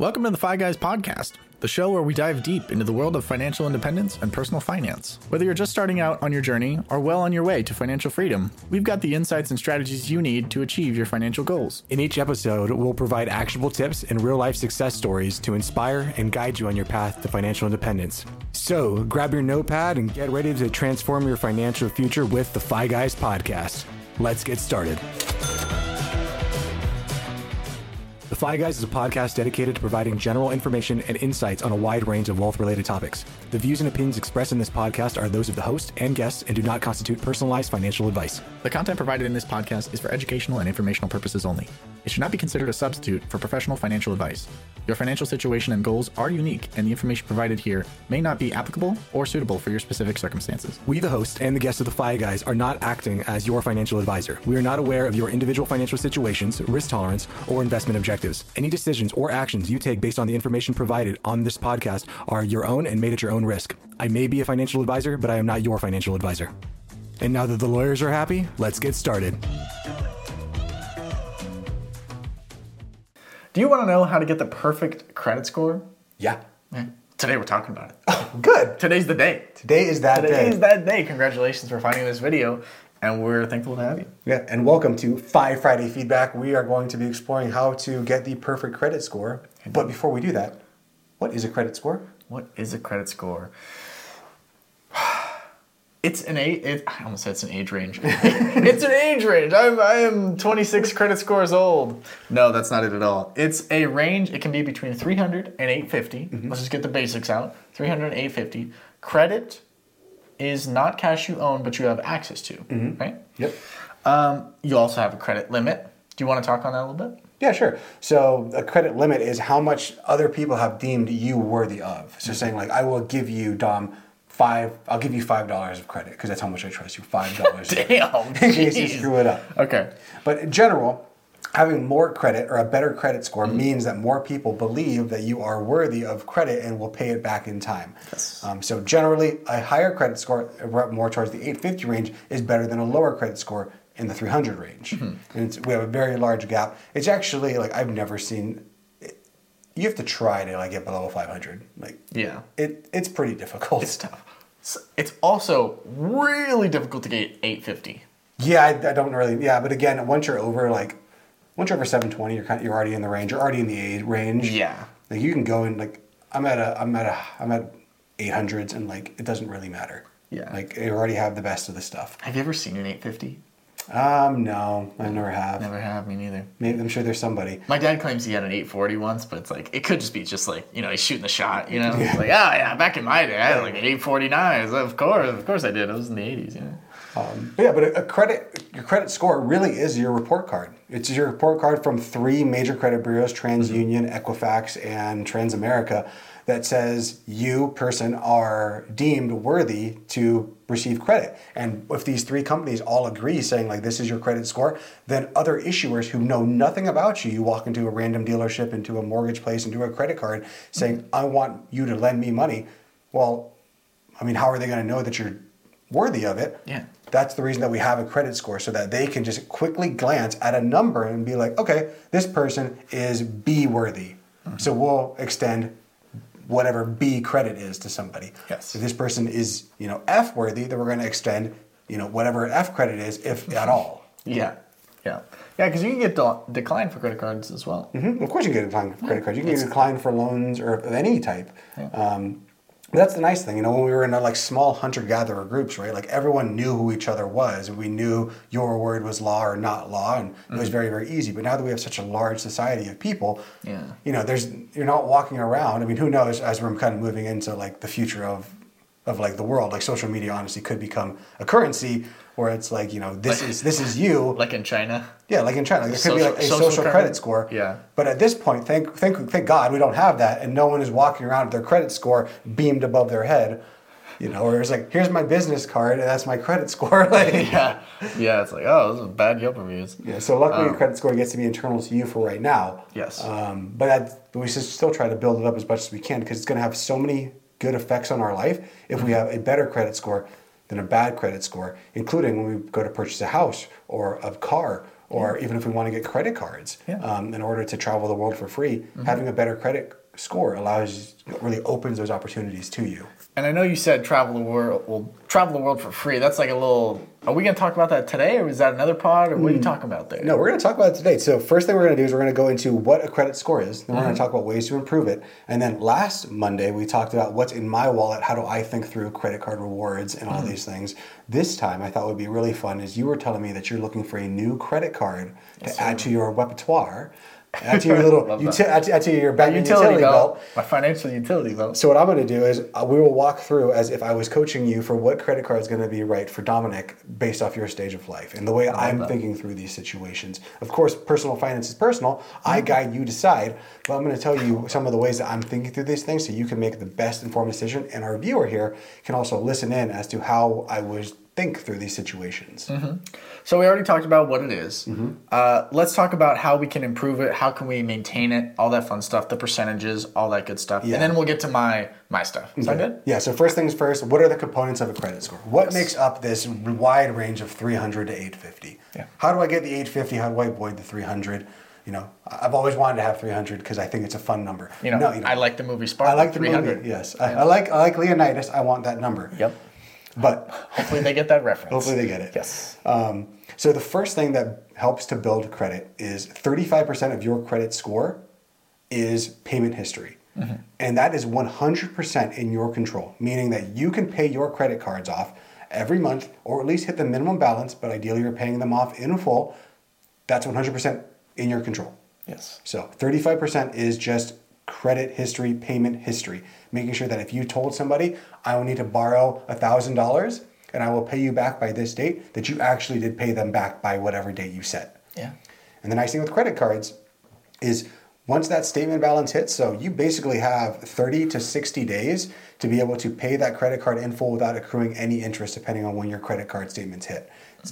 Welcome to the Fi Guys Podcast, the show where we dive deep into the world of financial independence and personal finance. Whether you're just starting out on your journey or well on your way to financial freedom, we've got the insights and strategies you need to achieve your financial goals. In each episode, we'll provide actionable tips and real life success stories to inspire and guide you on your path to financial independence. So grab your notepad and get ready to transform your financial future with the Fi Guys Podcast. Let's get started. Fi Guys is a podcast dedicated to providing general information and insights on a wide range of wealth related topics. The views and opinions expressed in this podcast are those of the host and guests and do not constitute personalized financial advice. The content provided in this podcast is for educational and informational purposes only. It should not be considered a substitute for professional financial advice. Your financial situation and goals are unique, and the information provided here may not be applicable or suitable for your specific circumstances. We, the host and the guests of the Fi Guys, are not acting as your financial advisor. We are not aware of your individual financial situations, risk tolerance, or investment objectives. Any decisions or actions you take based on the information provided on this podcast are your own and made at your own risk. I may be a financial advisor, but I am not your financial advisor. And now that the lawyers are happy, let's get started. Do you want to know how to get the perfect credit score? Yeah. Today we're talking about it. Oh, good. Today's the day. Today is that Today day. is that day. Congratulations for finding this video, and we're thankful to have you. Yeah, and welcome to FI Friday Feedback. We are going to be exploring how to get the perfect credit score. But before we do that, what is a credit score? What is a credit score? It's an age. It, I almost said it's an age range. it's an age range. I'm I am 26 credit scores old. No, that's not it at all. It's a range. It can be between 300 and 850. Mm-hmm. Let's just get the basics out. 300 and 850. Credit is not cash you own, but you have access to. Right. Yep. Um, you also have a credit limit. Do you want to talk on that a little bit? Yeah, sure. So a credit limit is how much other people have deemed you worthy of. So saying like, I will give you Dom five. I'll give you five dollars of credit because that's how much I trust you. Five dollars. Damn. in case you screw it up. Okay. But in general, having more credit or a better credit score Mm-hmm. means that more people believe that you are worthy of credit and will pay it back in time. Yes. Um, so generally, a higher credit score, uh, more towards the 850 range, is better than a lower credit score in the 300 range. Mm-hmm. And it's, we have a very large gap. It's actually like I've never seen. You have to try to like get below 500. Like Yeah. it, it's pretty difficult. It's tough. It's also really difficult to get 850. Yeah, I, I don't really. Yeah, but again, once you're over like, once you're over 720, you're kind of, you're already in the range. You're already in the A range. Yeah. Like you can go in like I'm at a I'm at a I'm at 800s and like it doesn't really matter. Yeah. Like you already have the best of the stuff. Have you ever seen an 850? Um, no, I never have. Never have, me neither. Maybe I'm sure there's somebody. My dad claims he had an 840 once, but it's like, it could just be just like, you know, he's shooting the shot, you know? It's like, oh yeah, back in my day, I had like an 849. Of course, of course I did. It was in the 80s, you know? Um, but yeah, but a, a credit your credit score really is your report card. It's your report card from three major credit bureaus: TransUnion, Equifax, and Transamerica, that says you person are deemed worthy to receive credit. And if these three companies all agree, saying like this is your credit score, then other issuers who know nothing about you, you walk into a random dealership, into a mortgage place, into a credit card, saying I want you to lend me money. Well, I mean, how are they going to know that you're worthy of it? Yeah. That's the reason that we have a credit score so that they can just quickly glance at a number and be like, okay, this person is B worthy. So we'll extend whatever B credit is to somebody. Yes. If this person is, you know, F worthy, then we're going to extend, you know, whatever F credit is, if at all. Yeah. Yeah. Yeah, because you can get de- declined for credit cards as well. Mhm. Of course, you can get declined for credit cards. You can get declined for loans or of any type. Yeah. Um, that's the nice thing, you know. When we were in a, like small hunter-gatherer groups, right? Like everyone knew who each other was. And we knew your word was law or not law, and it was mm. very, very easy. But now that we have such a large society of people, Yeah. you know, there's you're not walking around. I mean, who knows? As we're kind of moving into like the future of of like the world, like social media, honestly, could become a currency where it's like, you know, this is this is you. Like in China. Yeah, like in China, there could be like a social social, credit? credit, score. Yeah. But at this point, thank thank thank God we don't have that, and no one is walking around with their credit score beamed above their head. You know, or it's like, here's my business card, and that's my credit score. like, Yeah. Yeah, it's like, oh, this is bad Yelp reviews. yeah. So luckily, your credit score gets to be internal to you for right now. Yes. Um, but but we should still try to build it up as much as we can because it's going to have so many good effects on our life if we have a better credit score than a bad credit score, including when we go to purchase a house or a car or even if we want to get credit cards Yeah. um, in order to travel the world for free, Mm-hmm. having a better credit score allows really opens those opportunities to you. And I know you said travel the world. Well, travel the world for free. That's like a little. Are we gonna talk about that today, or is that another pod, or what are you talking about there? No, we're going to talk about it today. So first thing we're going to do is we're going to go into what a credit score is. Then we're Mm-hmm. going to talk about ways to improve it. And then last Monday we talked about what's in my wallet. How do I think through credit card rewards and Mm-hmm. all these things? This time I thought would be really fun is you were telling me that you're looking for a new credit card to add to your repertoire, add to your little uti- to, add your utility, utility, belt, belt. my financial utility belt. So what I'm going to do is uh, we will walk through as if I was coaching you for what credit card is going to be right for Dominic based off your stage of life and the way I'm that. thinking through these situations. Of course, personal finance is personal. Mm-hmm. I guide you decide, but I'm going to tell you some of the ways that I'm thinking through these things so you can make the best informed decision. And our viewer here can also listen in as to how I would think through these situations. Mm-hmm. So we already talked about what it is. Mm-hmm. Uh, let's talk about how we can improve it. How can we maintain it? All that fun stuff, the percentages, all that good stuff, Yeah. and then we'll get to my my stuff. Is that good? Yeah, so first things first, what are the components of a credit score? What makes up this wide range of 300 to 850? Yeah. How do I get the 850? How do I avoid the 300? You know, I've always wanted to have 300 because I think it's a fun number. You know, No, you I like the movie Spark. I like the 300. movie. Yes, I, I like I like Leonidas. I want that number. Yep. But Hopefully they get that reference. hopefully they get it. Yes. Um, so the first thing that helps to build credit is 35% of your credit score is payment history. And that is 100% in your control, meaning that you can pay your credit cards off every month or at least hit the minimum balance, but ideally you're paying them off in full. That's 100% in your control. Yes. So 35% is just credit history, payment history, making sure that if you told somebody, I will need to borrow $1,000 and I will pay you back by this date, that you actually did pay them back by whatever date you set. Yeah. And the nice thing with credit cards is once that statement balance hits, so you basically have 30 to 60 days to be able to pay that credit card in full without accruing any interest depending on when your credit card statements hit.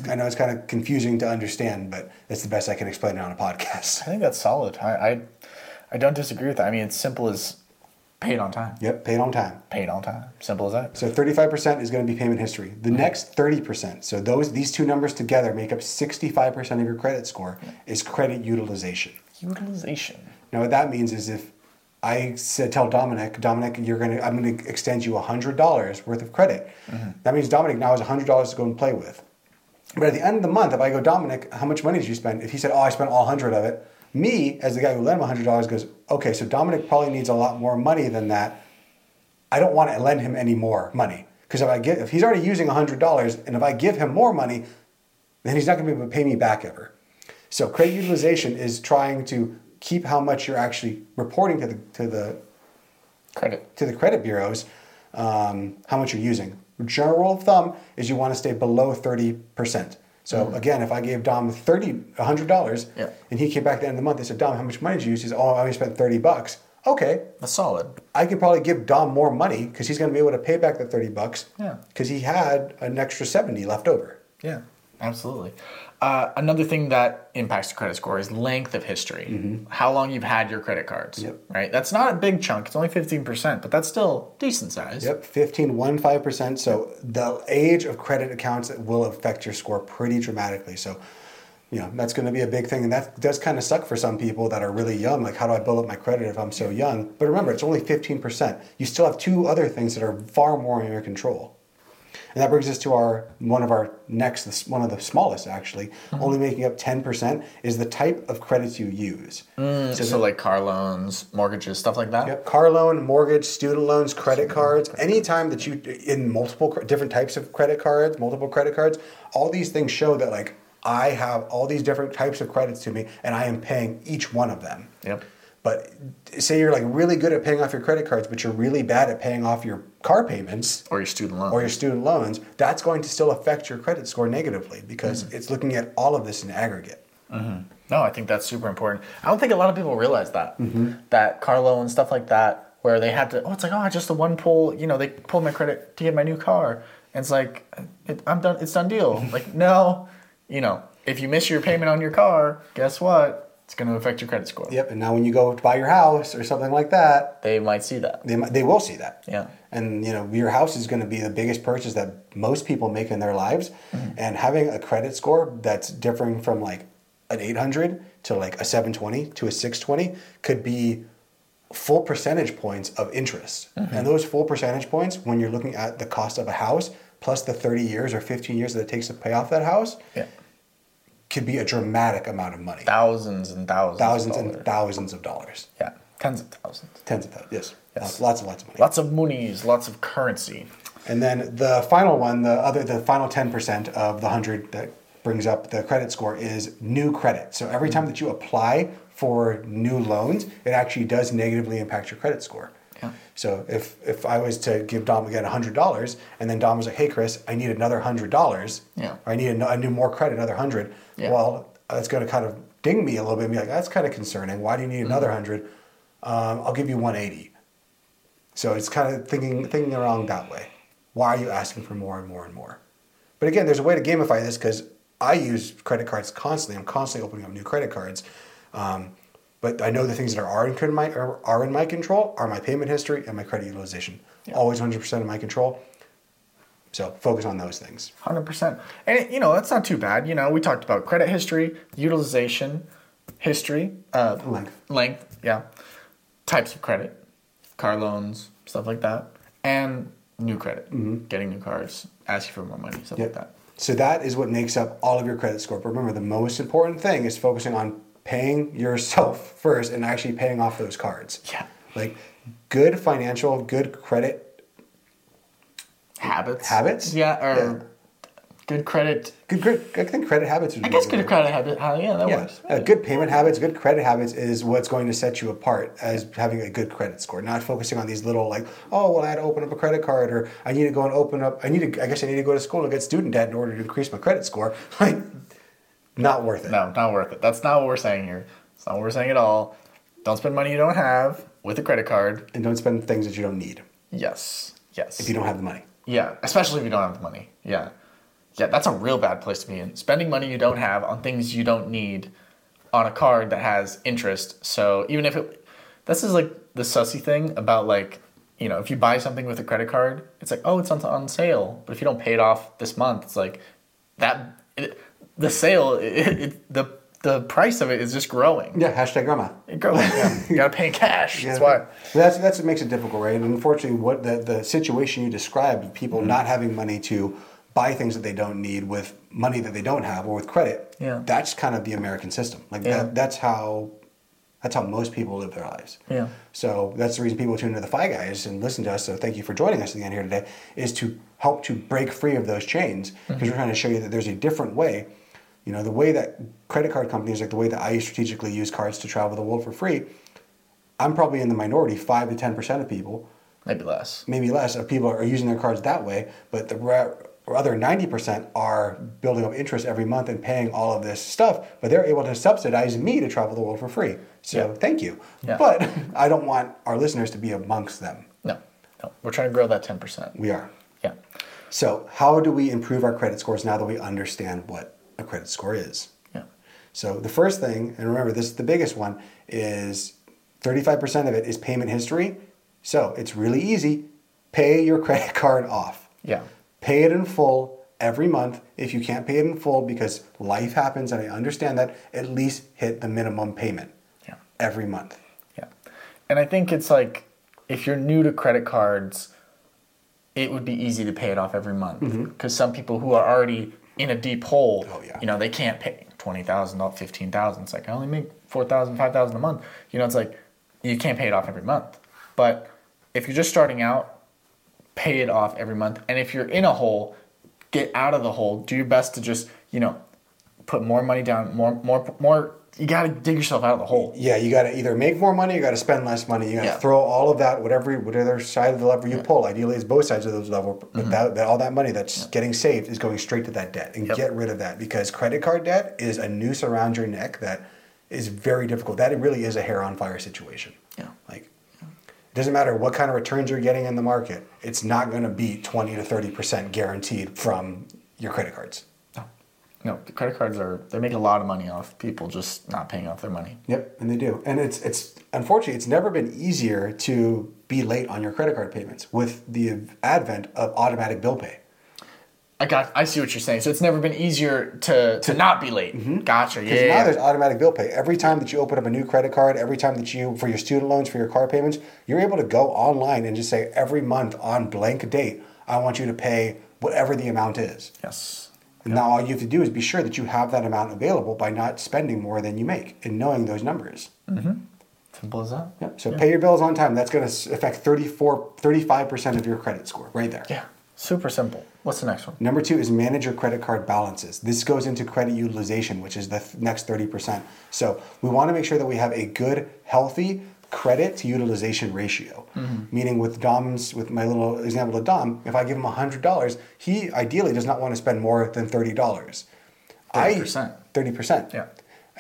I know it's kind of confusing to understand, but that's the best I can explain it on a podcast. I think that's solid. I, I I don't disagree with that. I mean, it's simple as paid on time. Yep, paid on time. Paid on time. Simple as that. So 35% is going to be payment history. The mm-hmm. next 30%, so those these two numbers together make up 65% of your credit score is credit utilization. Utilization. Now what that means is if I said tell Dominic, Dominic, you're gonna I'm gonna extend you hundred dollars worth of credit. Mm-hmm. That means Dominic now has hundred dollars to go and play with. But at the end of the month, if I go, Dominic, how much money did you spend? If he said, Oh, I spent all hundred of it, me, as the guy who lent him hundred dollars, goes, Okay, so Dominic probably needs a lot more money than that. I don't want to lend him any more money. Because if I get if he's already using hundred dollars and if I give him more money, then he's not gonna be able to pay me back ever. So credit utilization is trying to keep how much you're actually reporting to the to the Credit. to the credit bureaus, um, how much you're using. General rule of thumb is you want to stay below thirty percent. So again, if I gave Dom thirty, hundred dollars, Yeah. and he came back at the end of the month, they said, Dom, how much money did you use? He said, Oh, I only spent thirty bucks. Okay, That's solid. I could probably give Dom more money because he's going to be able to pay back the thirty bucks. Yeah. Because he had an extra seventy left over. Yeah, absolutely. Uh, another thing that impacts the credit score is length of history. How long you've had your credit cards. Yep. Right. That's not a big chunk. It's only fifteen percent, but that's still decent size. Yep, 15, 15%. So the age of credit accounts will affect your score pretty dramatically. So, you know, that's going to be a big thing. And that does kind of suck for some people that are really young. Like, how do I build up my credit if I'm so young? But remember, it's only 15%. You still have two other things that are far more in your control. And that brings us to our one of our next, one of the smallest actually, mm-hmm. only making up 10% is the type of credits you use. Mm, so, like car loans, mortgages, stuff like that. Yep, car loan, mortgage, student loans, credit cards. Anytime that you in multiple different types of credit cards, multiple credit cards, all these things show that like I have all these different types of credits to me, and I am paying each one of them. Yep. But say you're like really good at paying off your credit cards, but you're really bad at paying off your car payments Or your student loan. or your student loans, that's going to still affect your credit score negatively because it's looking at all of this in aggregate. No, I think that's super important. I don't think a lot of people realize that Mm-hmm. that car loan stuff like that, where they had to. Oh, it's like oh, just the one pull. You know, they pulled my credit to get my new car, and it's like it, I'm done. It's done deal. like no, you know, if you miss your payment on your car, guess what? It's going to affect your credit score. Yep, and now when you go to buy your house or something like that, They might see that. they, might- they will see that. Yeah. And you know, your house is going to be the biggest purchase that most people make in their lives, mm-hmm. and having a credit score that's differing from like an 800 to like a 720 to a 620 could be full percentage points of interest. Mm-hmm. And those full percentage points, when you're looking at the cost of a house plus the 30 years or 15 years that it takes to pay off that house, Yeah. Could be a dramatic amount of money. Thousands and thousands. Thousands and thousands of dollars. Yeah. Tens of thousands. Tens of thousands. Yes. Yes. Lots, lots and lots of money. Lots of monies, lots of currency. And then the final one, the other, the final ten percent of the hundred that brings up the credit score is new credit. So every time mm. that you apply for new loans, it actually does negatively impact your credit score. Yeah. So if if I was to give Dom again hundred dollars, and then Dom was like, "Hey Chris, I need another hundred dollars. Yeah. I need a, I need more credit, another hundred. Yeah. Well, that's going to kind of ding me a little bit and be like, "That's kind of concerning. Why do you need Mm-hmm. another hundred? Um, I'll give you one eighty. So it's kind of thinking thinking around that way. Why are you asking for more and more and more? But again, there's a way to gamify this because I use credit cards constantly. I'm constantly opening up new credit cards. Um, but I know the things that are in my are, in my control are my payment history and my credit utilization. Always 100% in my control. So focus on those things. Hundred percent, and you know that's not too bad. You know, we talked about credit history, utilization, history, uh, Length. length, yeah, types of credit, car loans, stuff like that, and new credit, getting new cars, asking for more money, stuff like that. So that is what makes up all of your credit score. But remember, the most important thing is focusing on paying yourself first and actually paying off those cards. Yeah. Like good financial, good credit Habits, Habits? yeah, or Yeah. good credit. Good, credit. I think credit habits. I guess good credit habit. uh, yeah, that Yeah, works. Uh, good payment habits, good credit habits is what's going to set you apart as having a good credit score. Not focusing on these little like, oh well, I had to open up a credit card, or I need to go and open up. I need to. I guess I need to go to school and get student debt in order to increase my credit score. Like, not worth it. No, not worth it. That's not what we're saying here. It's not what we're saying at all. Don't spend money you don't have with a credit card. And don't spend things that you don't need Yes, yes. if you don't have the money. Yeah, especially if you don't have the money. Yeah. Yeah, that's a real bad place to be in. Spending money you don't have on things you don't need on a card that has interest. So even if it this is like the sussy thing about like, you know, if you buy something with a credit card, it's like, oh, it's on, on sale. But if you don't pay it off this month, it's like that it, the sale it, it, the the price of it is just growing. Yeah, hashtag grandma. It grows. Yeah. You gotta pay in cash. That's why. That's that's what makes it difficult, right? And unfortunately, what the the situation you described, people Mm-hmm. not having money to buy things that they don't need with money that they don't have or with credit. Yeah. That's kind of the American system. Like Yeah. that, that's how that's how most people live their lives. Yeah. So that's the reason people tune into the Fi Guys and listen to us. So thank you for joining us again here today. Is to help to break free of those chains because Mm-hmm. we're trying to show you that there's a different way. You know, the way that credit card companies, like the way that I strategically use cards to travel the world for free, I'm probably in the minority, five to ten percent of people, Maybe less. maybe less, of people are using their cards that way. But the other ninety percent are building up interest every month and paying all of this stuff. But they're able to subsidize me to travel the world for free. So Yeah. thank you. Yeah. But I don't want our listeners to be amongst them. No. No. We're trying to grow that ten percent. We are. Yeah. So how do we improve our credit scores now that we understand what a credit score is? Yeah. So the first thing, and remember this is the biggest one, is 35% of it is payment history. So it's really easy. Pay your credit card off. Yeah. Pay it in full every month. If you can't pay it in full because life happens and I understand that, at least hit the minimum payment Yeah. every month. Yeah. And I think it's like if you're new to credit cards, it would be easy to pay it off every month mm-hmm. because some people who are already in a deep hole. Oh, yeah. you know, they can't pay twenty thousand, not fifteen thousand. It's like I only make four thousand, five thousand a month. You know, it's like you can't pay it off every month. But if you're just starting out, pay it off every month. And if you're in a hole, get out of the hole. Do your best to just, you know, put more money down, more, more, more. You got to dig yourself out of the hole. Yeah, you got to either make more money, you got to spend less money. You got to Yeah. throw all of that, whatever whatever side of the lever you pull. Ideally, it's both sides of those lever. But mm-hmm. that, that all that money that's getting saved is going straight to that debt, and Yep. get rid of that because credit card debt is a noose around your neck that is very difficult. That really is a hair on fire situation. Yeah. Like, it doesn't matter what kind of returns you're getting in the market. It's not going to be twenty to thirty percent guaranteed from your credit cards. No. Credit cards are they make a lot of money off people just not paying off their money. Yep, and they do. And it's it's unfortunately it's never been easier to be late on your credit card payments with the advent of automatic bill pay. I got. I see what you're saying. So it's never been easier to to not be late. Mm-hmm. Gotcha. Yeah. Now yeah. there's automatic bill pay. Every time that you open up a new credit card, every time that you, for your student loans, for your car payments, you're able to go online and just say, every month on blank date, I want you to pay whatever the amount is. Yes. And now all you have to do is be sure that you have that amount available by not spending more than you make and knowing those numbers. Mm-hmm. Simple as that. Yep. So pay your bills on time. That's going to affect 34, 35% of your credit score right there. Yeah. Super simple. What's the next one? Number two is manage your credit card balances. This goes into credit utilization, which is the th- next 30%. So we want to make sure that we have a good, healthy credit to utilization ratio. Meaning with Dom's, with my little example of Dom, if I give him $100, he ideally does not want to spend more than $30. 30%. I, 30%. Yeah.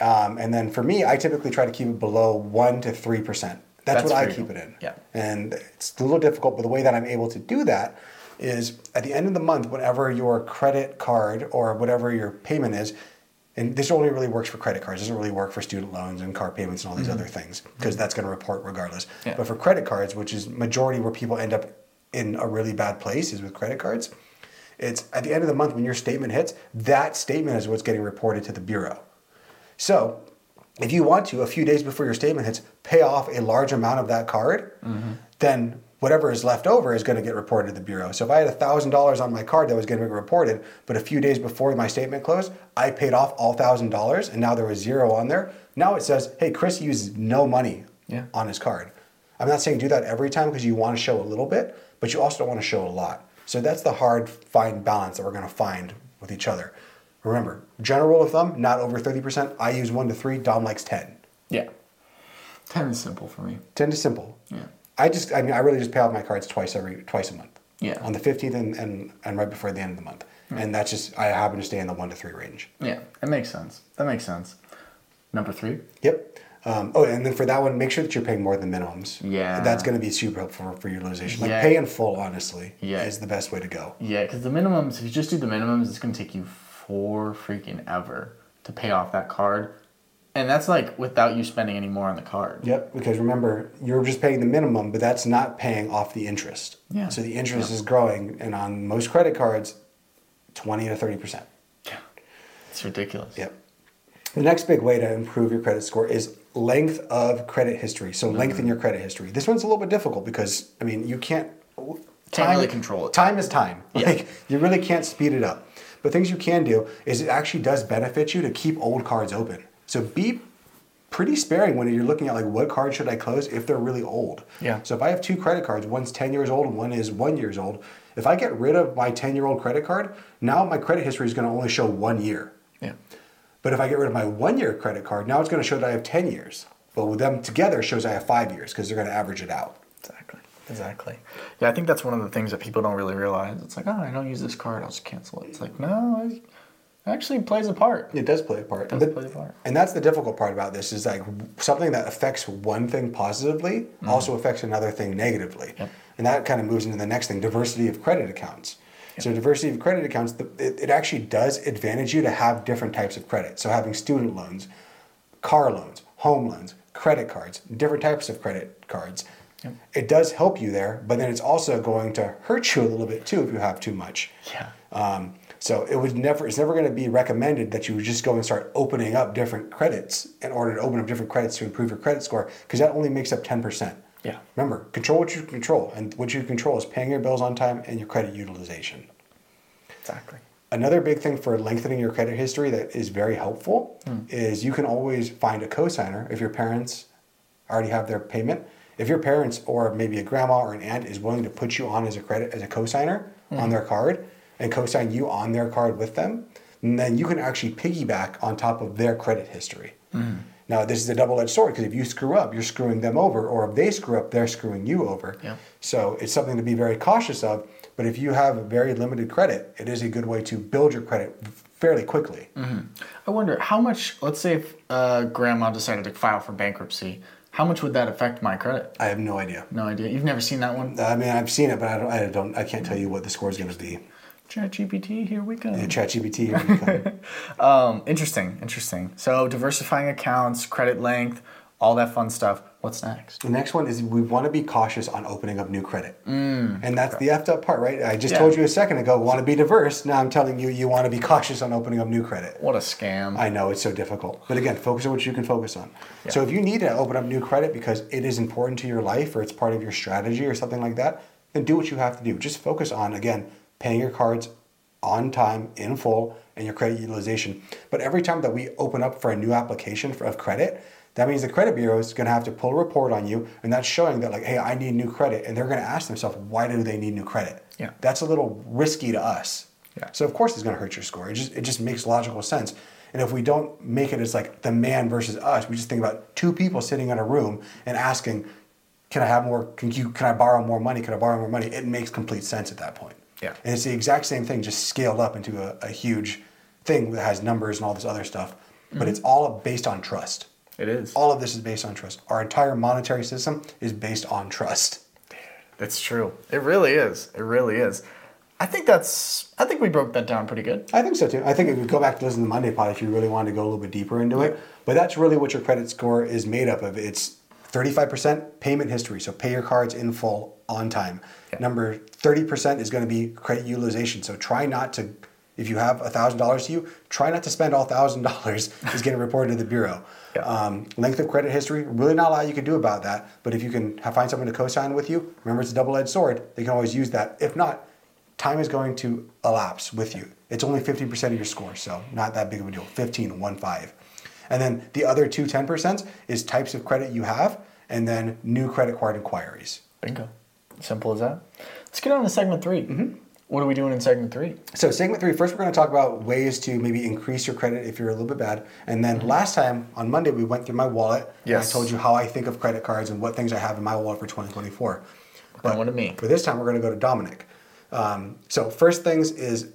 Um, and then for me, I typically try to keep it below 1 to 3%. That's, That's what I keep it in. Yeah. And it's a little difficult, but the way that I'm able to do that is at the end of the month, whatever your credit card or whatever your payment is, and this only really works for credit cards. It doesn't really work for student loans and car payments and all these other things because that's going to report regardless. Mm-hmm. Yeah. But for credit cards, which is majority where people end up in a really bad place, is with credit cards. It's at the end of the month when your statement hits, that statement is what's getting reported to the bureau. So, if you want to, a few days before your statement hits, pay off a large amount of that card, then whatever is left over is going to get reported to the bureau. So if I had $1,000 on my card that was going to be reported, but a few days before my statement closed, I paid off all $1,000 and now there was zero on there, now it says, hey, Chris used no money Yeah. on his card. I'm not saying do that every time because you want to show a little bit, but you also don't want to show a lot. So that's the hard, fine balance that we're going to find with each other. Remember, general rule of thumb, not over 30%. I use 1 to 3, Dom likes 10. Yeah. Ten is simple for me. 10 is simple. Yeah. I just, I mean, I really just pay off my cards twice every, twice a month. Yeah. On the 15th and, and, and right before the end of the month. And that's just, I happen to stay in the 1 to 3 range. Yeah. It makes sense. That makes sense. Number three. Yep. Um, oh, and then for that one, make sure that you're paying more than minimums. Yeah. That's going to be super helpful for, for utilization. Like Yeah. pay in full, honestly, Yeah. is the best way to go. Yeah, because the minimums, if you just do the minimums, it's going to take you four freaking ever to pay off that card. And that's like without you spending any more on the card. Yep, because remember, you're just paying the minimum, but that's not paying off the interest. Yeah. So the interest is growing, and on most credit cards, 20 to 30%. Yeah. It's ridiculous. Yep. The next big way to improve your credit score is length of credit history. So mm-hmm. lengthen your credit history. This one's a little bit difficult because I mean you can't Can't really control it. Time is time. Yeah. Like you really can't speed it up. But things you can do is it actually does benefit you to keep old cards open. So be pretty sparing when you're looking at like what card should I close if they're really old. Yeah. So if I have two credit cards, one's 10 years old and one is 1 years old, if I get rid of my 10-year-old credit card, now my credit history is going to only show 1 year. Yeah. But if I get rid of my one year credit card, now it's going to show that I have 10 years. But with them together, shows I have five years because they're going to average it out. Exactly. Exactly. Yeah, I think that's one of the things that people don't really realize. It's like, oh, I don't use this card, I'll just cancel it. It's like, no, it actually plays a part. It does play a part. does But- play a part. And that's the difficult part about this is like something that affects one thing positively also affects another thing negatively. Mm-hmm. Yep. And that kind of moves into the next thing diversity of credit accounts. So, diversity of credit accounts, the- it, it actually does advantage you to have different types of credit. So, having student loans, car loans, home loans, credit cards, different types of credit cards. It does help you there, but then it's also going to hurt you a little bit too if you have too much. Yeah. Um, so it would never, it's never going to be recommended that you just go and start opening up different credits in order to open up different credits to improve your credit score because that only makes up 10%. Yeah. Remember, control what you control. And what you control is paying your bills on time and your credit utilization. Exactly. Another big thing for lengthening your credit history that is very helpful hmm. is you can always find a cosigner if your parents already have their payment. If your parents or maybe a grandma or an aunt is willing to put you on as a credit as a cosigner hmm. on their card and co-sign you on their card with them, and then you can actually piggyback on top of their credit history. Now, this is a double-edged sword because if you screw up, you're screwing them over, or if they screw up, they're screwing you over. Yeah. So it's something to be very cautious of. But if you have very limited credit, it is a good way to build your credit fairly quickly. I wonder how much, let's say if uh, grandma decided to file for bankruptcy, how much would that affect my credit? I have no idea. No idea. You've never seen that one? I mean, I've seen it, but I don't. I don't. I can't tell you what the score is going to be. ChatGPT, here we go. Yeah, ChatGPT. here we come. Um, interesting, interesting. So diversifying accounts, credit length, all that fun stuff. What's next? The next one is we want to be cautious on opening up new credit. and that's the effed up part, right? I just Mm, Yeah. told you a second ago, want to be diverse. Now I'm telling you, you want to be cautious on opening up new credit. What a scam. I know it's so difficult. But again, focus on what you can focus on. So if you need to open up new credit because it is important to your life or it's part of your strategy or something like that, then do what you have to do. Just focus on, again, paying your cards on time, in full, and your credit utilization. But every time that we open up for a new application for, of credit, that means the credit bureau is going to have to pull a report on you, and that's showing that, like, hey, I need new credit. And they're going to ask themselves, why do they need new credit? Yeah. That's a little risky to us. Yeah. So of course it's going to hurt your score. It just it just makes logical sense. And if we don't make it as like the man versus us, we just think about two people sitting in a room and asking, "Can I have more? Can you? Can I borrow more money? Can I borrow more money?" It makes complete sense at that point. Yeah. And it's the exact same thing, just scaled up into a, a huge thing that has numbers and all this other stuff. But mm-hmm. it's all based on trust. it is. All of this is based on trust. Our entire monetary system is based on trust. It's true. It really is. It really is. I think that's. I think we broke that down pretty good. I think so too. I think if you go back to listen to the Monday pod, if you really wanted to go a little bit deeper into it, but that's really what your credit score is made up of. It's 35% payment history, so pay your cards in full on time. Yeah. Number 30% is going to be credit utilization. So try not to, if you have $1,000 to you, try not to spend all $1,000 is getting reported to the Bureau. Yeah. Um, length of credit history, really not a lot you can do about that. But if you can have, find someone to co-sign with you, remember it's a double-edged sword. They can always use that. If not, time is going to elapse with you. It's only 50% of your score, so not that big of a deal. 15, 1, 5. And then the other two 10% is types of credit you have, and then new credit card inquiries. Bingo. Simple as that. Let's get on to segment 3 Mm-hmm. What are we doing in segment three? So segment three, first we're going to talk about ways to maybe increase your credit if you're a little bit bad. And then last time on Monday, we went through my wallet. and Mm-hmm. Yes. I told you how I think of credit cards and what things I have in my wallet for 2024. But what to me? For this time, we're going to go to Dominic. Um, so first things is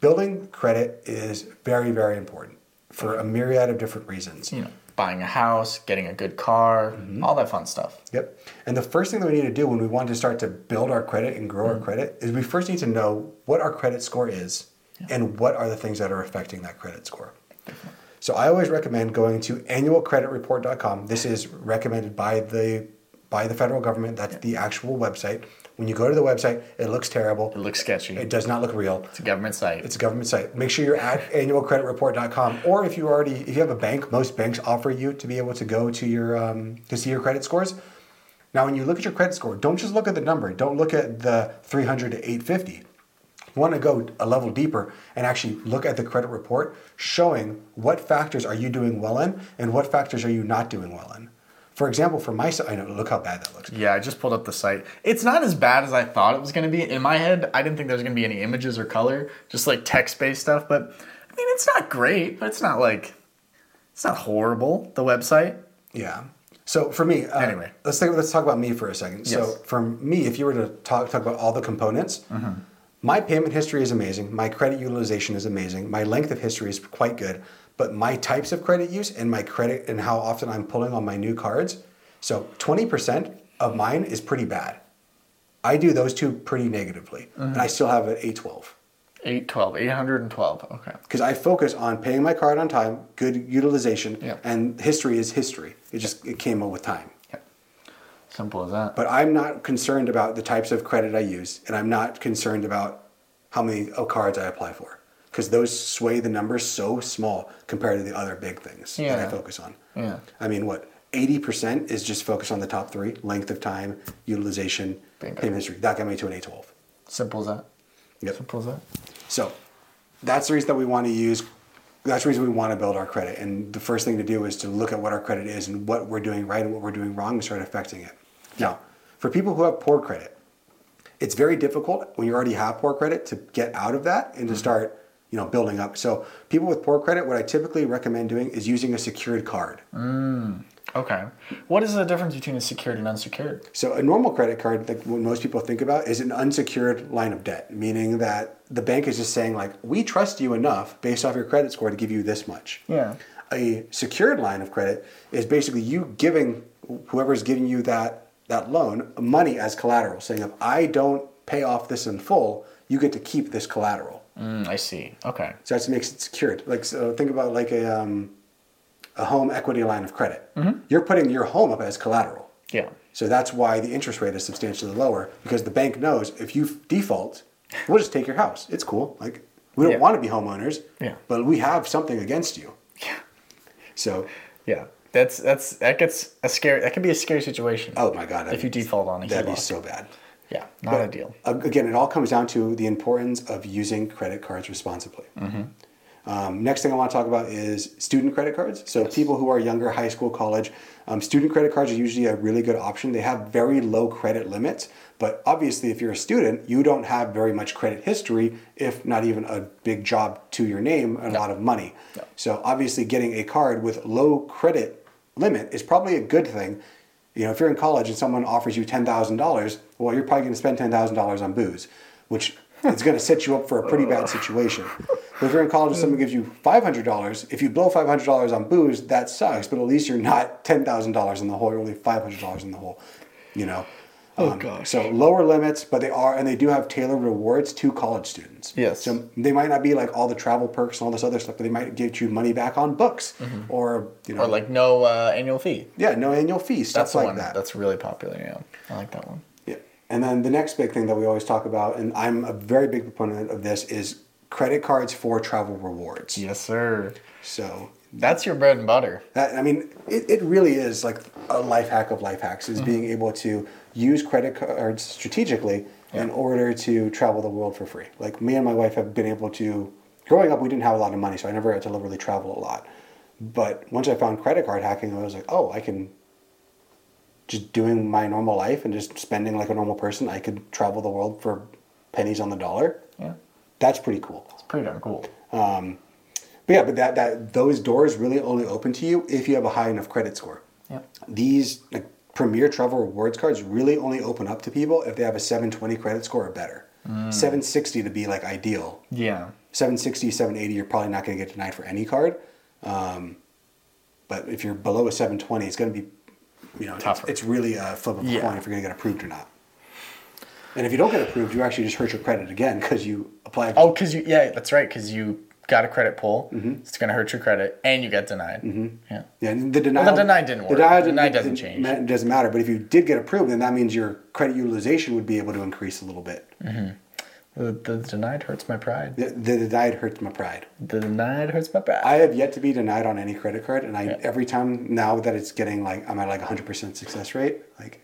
building credit is very, very important for a myriad of different reasons. You know, buying a house, getting a good car, mm-hmm. all that fun stuff. Yep. And the first thing that we need to do when we want to start to build our credit and grow our mm. credit is we first need to know what our credit score is and what are the things that are affecting that credit score. So I always recommend going to annualcreditreport.com. This is recommended by the by the federal government. That's the actual website. When you go to the website, it looks terrible. It looks sketchy. It does not look real. It's a government site. It's a government site. Make sure you're at annualcreditreport.com, or if you already, if you have a bank, most banks offer you to be able to go to your um, to see your credit scores. Now, when you look at your credit score, don't just look at the number. Don't look at the 300 to 850. You want to go a level deeper and actually look at the credit report, showing what factors are you doing well in and what factors are you not doing well in. For example, for my side, I know, look how bad that looks. yeah, I just pulled up the site. It's not as bad as I thought it was going to be. In my head, I didn't think there was going to be any images or color, just like text based stuff. But I mean, it's not great, but it's not like, it's not horrible, the website. Yeah. So for me, uh, Anyway. let's think, let's talk about me for a second. So for me, if you were to talk talk about all the components, my payment history is amazing. My credit utilization is amazing. My length of history is quite good. But my types of credit use and my credit and how often I'm pulling on my new cards, so 20% of mine is pretty bad. I do those two pretty negatively, and I still have an 812 812, 812. Okay. because I focus on paying my card on time, good utilization, Yeah. and history is history. It just it came up with time. Simple as that. But I'm not concerned about the types of credit I use, and I'm not concerned about how many uh, cards I apply for, because those sway the numbers so small compared to the other big things that I focus on. Yeah. I mean, what? 80% is just focused on the top three length of time, utilization, Bingo. payment history. That got me to an A12. Simple as that. Yep. Simple as that. So that's the reason that we want to use. That's the reason we want to build our credit. And the first thing to do is to look at what our credit is and what we're doing right and what we're doing wrong and start affecting it. Now, for people who have poor credit, it's very difficult when you already have poor credit to get out of that and to mm-hmm. start, you know, building up. So people with poor credit, what I typically recommend doing is using a secured card. Mm, okay. What is the difference between a secured and unsecured? So a normal credit card, like what most people think about, is an unsecured line of debt, meaning that the bank is just saying like, we trust you enough based off your credit score to give you this much. Yeah. A secured line of credit is basically you giving whoever's giving you that that loan money as collateral, saying if I don't pay off this in full, you get to keep this collateral. Mm, I see. Okay. So that makes it secured. Like so think about like a um, a home equity line of credit. Mm-hmm. You're putting your home up as collateral. Yeah. So that's why the interest rate is substantially lower because the bank knows if you default, we'll just take your house. It's cool. Like we don't Yeah. want to be homeowners, Yeah. but we have something against you. Yeah. So, Yeah. That's that's that gets a scary. That can be a scary situation. oh my god, If you default on a that'd be so bad. Yeah. Not ideal. Uh, Again, it all comes down to the importance of using credit cards responsibly. Mm-hmm. Um, next thing I want to talk about is student credit cards. So people who are younger, high school, college, um, student credit cards are usually a really good option. They have very low credit limits, but obviously, if you're a student, you don't have very much credit history, if not even a big job to your name and a lot of money. So obviously, getting a card with low credit limit is probably a good thing. You know, if you're in college and someone offers you ten thousand dollars, well, you're probably going to spend ten thousand dollars on booze, which is going to set you up for a pretty bad situation. But if you're in college and someone gives you five hundred dollars, if you blow five hundred dollars on booze, that sucks. But at least you're not ten thousand dollars in the hole; you're only five hundred dollars in the hole. You know. Oh, Um, gosh. So lower limits, but they are, and they do have tailored rewards to college students. Yes. So they might not be like all the travel perks and all this other stuff, but they might give you money back on books, or you know, Or like no uh, annual fee. yeah, no annual fee, stuff That's the like one that. that's really popular. Yeah. I like that one. Yeah. And then the next big thing that we always talk about, and I'm a very big proponent of this, is credit cards for travel rewards. Yes, sir. So That's your bread and butter. that, I mean, it, it really is like a life hack of life hacks is being able to use credit cards strategically in order to travel the world for free. Like me and my wife have been able to, growing up, we didn't have a lot of money, so I never had to really travel a lot. But once I found credit card hacking, I was like, oh, I can just doing my normal life and just spending like a normal person, I could travel the world for pennies on the dollar. Yeah. That's pretty cool. It's pretty darn cool. Um, but yeah, but that, that those doors really only open to you if you have a high enough credit score. Yeah. These like premier travel rewards cards really only open up to people if they have a 720 credit score or better. 760 to be like ideal. Yeah. 760, 780, you're probably not going to get denied for any card. Um, but if you're below a 720, it's going to be, you know, it's, it's really a flip of a Yeah. coin if you're going to get approved or not. And if you don't get approved, you actually just hurt your credit again because you applied. Oh, because you yeah, that's right. Because you got a credit pull, it's gonna hurt your credit, and you get denied. Mm-hmm. Yeah. Yeah, the denial. the denied didn't work. denial The denied didn't- doesn't change. It doesn't matter. But if you did get approved, then that means your credit utilization would be able to increase a little bit. The, the denied hurts my pride. The, the denied hurts my pride. The denied hurts my pride. I have yet to be denied on any credit card, and I every time now that it's getting like I'm at like 100 percent success rate, like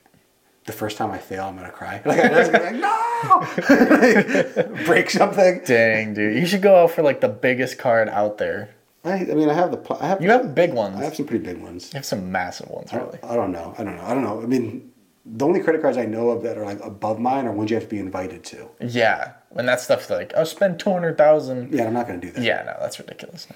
the first time I fail, I'm gonna cry. Like I just like no, break something. Dang, dude, you should go out for like the biggest card out there. I, I mean, I have the I have You have big ones. I have some pretty big ones. You have some massive ones, really. I don't know. I don't know. I don't know. I mean, the only credit cards I know of that are like above mine are ones you have to be invited to. Yeah, when that stuff's like, I'll spend two hundred thousand. Yeah, I'm not gonna do that. Yeah, no, that's ridiculous.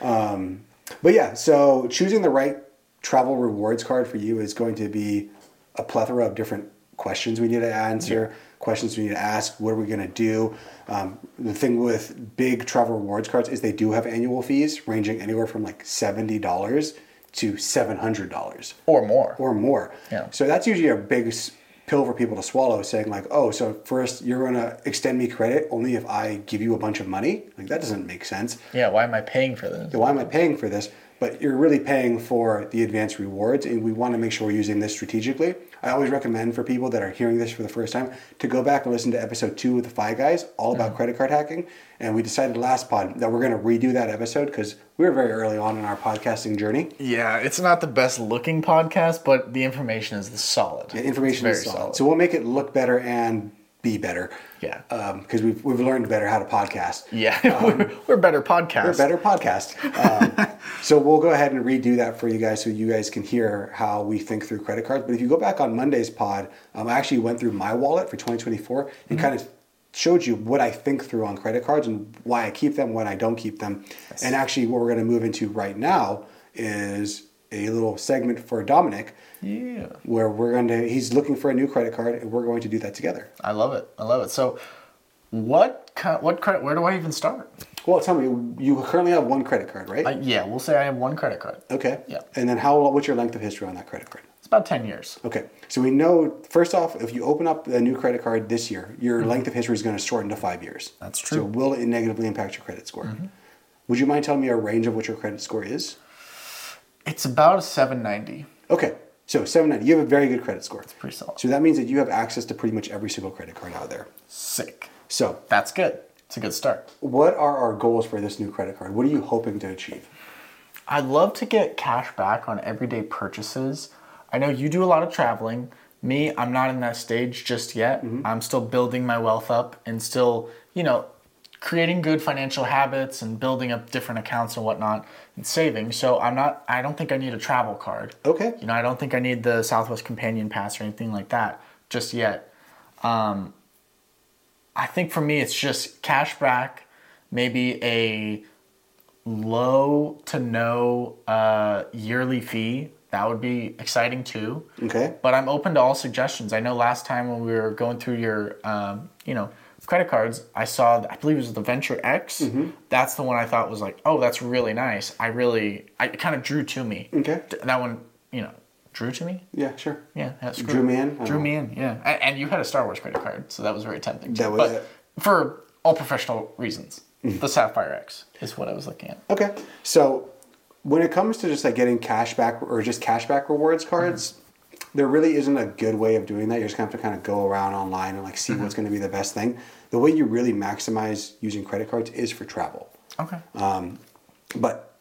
Um, But yeah, so choosing the right travel rewards card for you is going to be a plethora of different questions we need to answer, questions we need to ask. What are we going to do? Um, the thing with big travel rewards cards is they do have annual fees ranging anywhere from like seventy dollars to seven hundred dollars Or more. or more. Yeah. So that's usually a big pill for people to swallow, saying like, "Oh, so first you're going to extend me credit only if I give you a bunch of money." Like that doesn't make sense. yeah, why am I paying for this? why am I paying for this? But you're really paying for the advanced rewards, and we want to make sure we're using this strategically. I always recommend for people that are hearing this for the first time to go back and listen to episode two of the Fi Guys, all about mm-hmm. credit card hacking. And we decided last pod that we're going to redo that episode because we were very early on in our podcasting journey. Yeah, it's not the best looking podcast, but the information is solid. The information is very solid. So we'll make it look better and be better. Yeah. Because we've, we've learned better how to podcast. yeah, we're, we're better podcast. We're better podcast. Um, so we'll go ahead and redo that for you guys so you guys can hear how we think through credit cards. But if you go back on Monday's pod, um, I actually went through my wallet for 2024 and kind of showed you what I think through on credit cards and why I keep them, when I don't keep them. And actually, what we're going to move into right now is a little segment for Dominic Yeah. where we're going to, he's looking for a new credit card and we're going to do that together. I love it. I love it. So, what kind, what credit? Where do I even start? Well, tell me, you currently have one credit card, right? Uh, yeah, we'll say I have one credit card. okay. Yeah. And then how, what's your length of history on that credit card? It's about ten years. Okay, so we know first off, if you open up a new credit card this year, your length of history is going to shorten to five years. Mm-hmm. That's true. Mm-hmm. will it negatively impact your credit score? Would you mind telling me a range of what your credit score is? It's about a 790. Okay, so 790. You have a very good credit score. It's Pretty solid. So that means that you have access to pretty much every single credit card out there. Sick. So, That's good. It's a good start. what are our goals for this new credit card? What are you hoping to achieve? I'd love to get cash back on everyday purchases. I know you do a lot of traveling. Me, I'm not in that stage just yet. Mm-hmm. I'm still building my wealth up and still, you know, creating good financial habits and building up different accounts and whatnot and saving. So I'm not, I don't think I need a travel card. Okay. You know, I don't think I need the Southwest Companion Pass or anything like that just yet. Um, I think for me, it's just cash back, maybe a low to no uh, yearly fee. That would be exciting too. Okay. But I'm open to all suggestions. I know last time when we were going through your, um, you know, credit cards, I saw, I believe it was the Venture X. Mm-hmm. That's the one I thought was like, oh, that's really nice. I really, I it kind of drew to me. Okay. That one, you know, drew to me. Yeah, sure. Yeah, that's Drew me in? Drew me in. Yeah, and, you had a Star Wars credit card, so that was very tempting. Too. That was but it. for all professional reasons, the Sapphire X is what I was looking at. Okay. So when it comes to just like getting cash back or just cashback rewards cards, there really isn't a good way of doing that. You're just gonna have to kind of go around online and like see mm-hmm. what's gonna be the best thing. The way you really maximize using credit cards is for travel. Okay. Um, but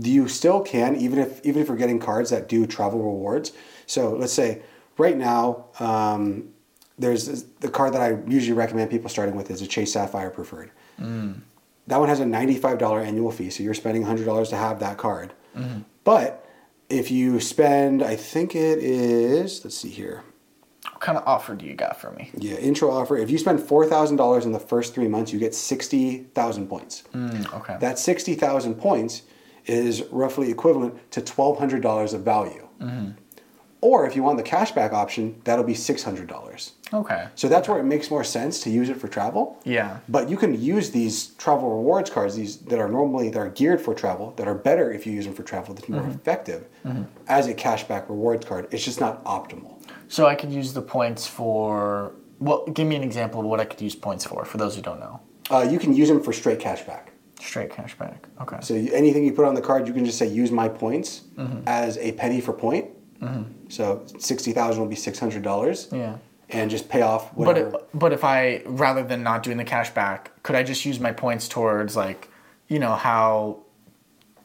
you still can even if even if you're getting cards that do travel rewards. So let's say right now um, there's the card that I usually recommend people starting with is a Chase Sapphire Preferred. Mm. That one has a $95 annual fee, so you're spending $100 to have that card. Mm-hmm. But if you spend, I think it is, let's see here. what kind of offer do you got for me? Yeah, intro offer. If you spend $4,000 in the first three months, you get 60,000 points. Mm, okay. That 60,000 points is roughly equivalent to $1,200 of value. Mm-hmm. Or if you want the cashback option, that'll be $600. Okay. So that's where it makes more sense to use it for travel. Yeah. But you can use these travel rewards cards, these that are normally that are geared for travel, that are better if you use them for travel, that's more Mm-hmm. effective as a cashback rewards card. It's just not optimal. So I could use the points for. Well, give me an example of what I could use points for. For those who don't know, Uh, you can use them for straight cashback. straight cash back. Okay. So you, anything you put on the card, you can just say use my points Mm-hmm. as a penny for point. So sixty thousand will be six hundred dollars. Yeah. And just pay off But whatever. it, but if I rather than not doing the cash back, could I just use my points towards like, you know how,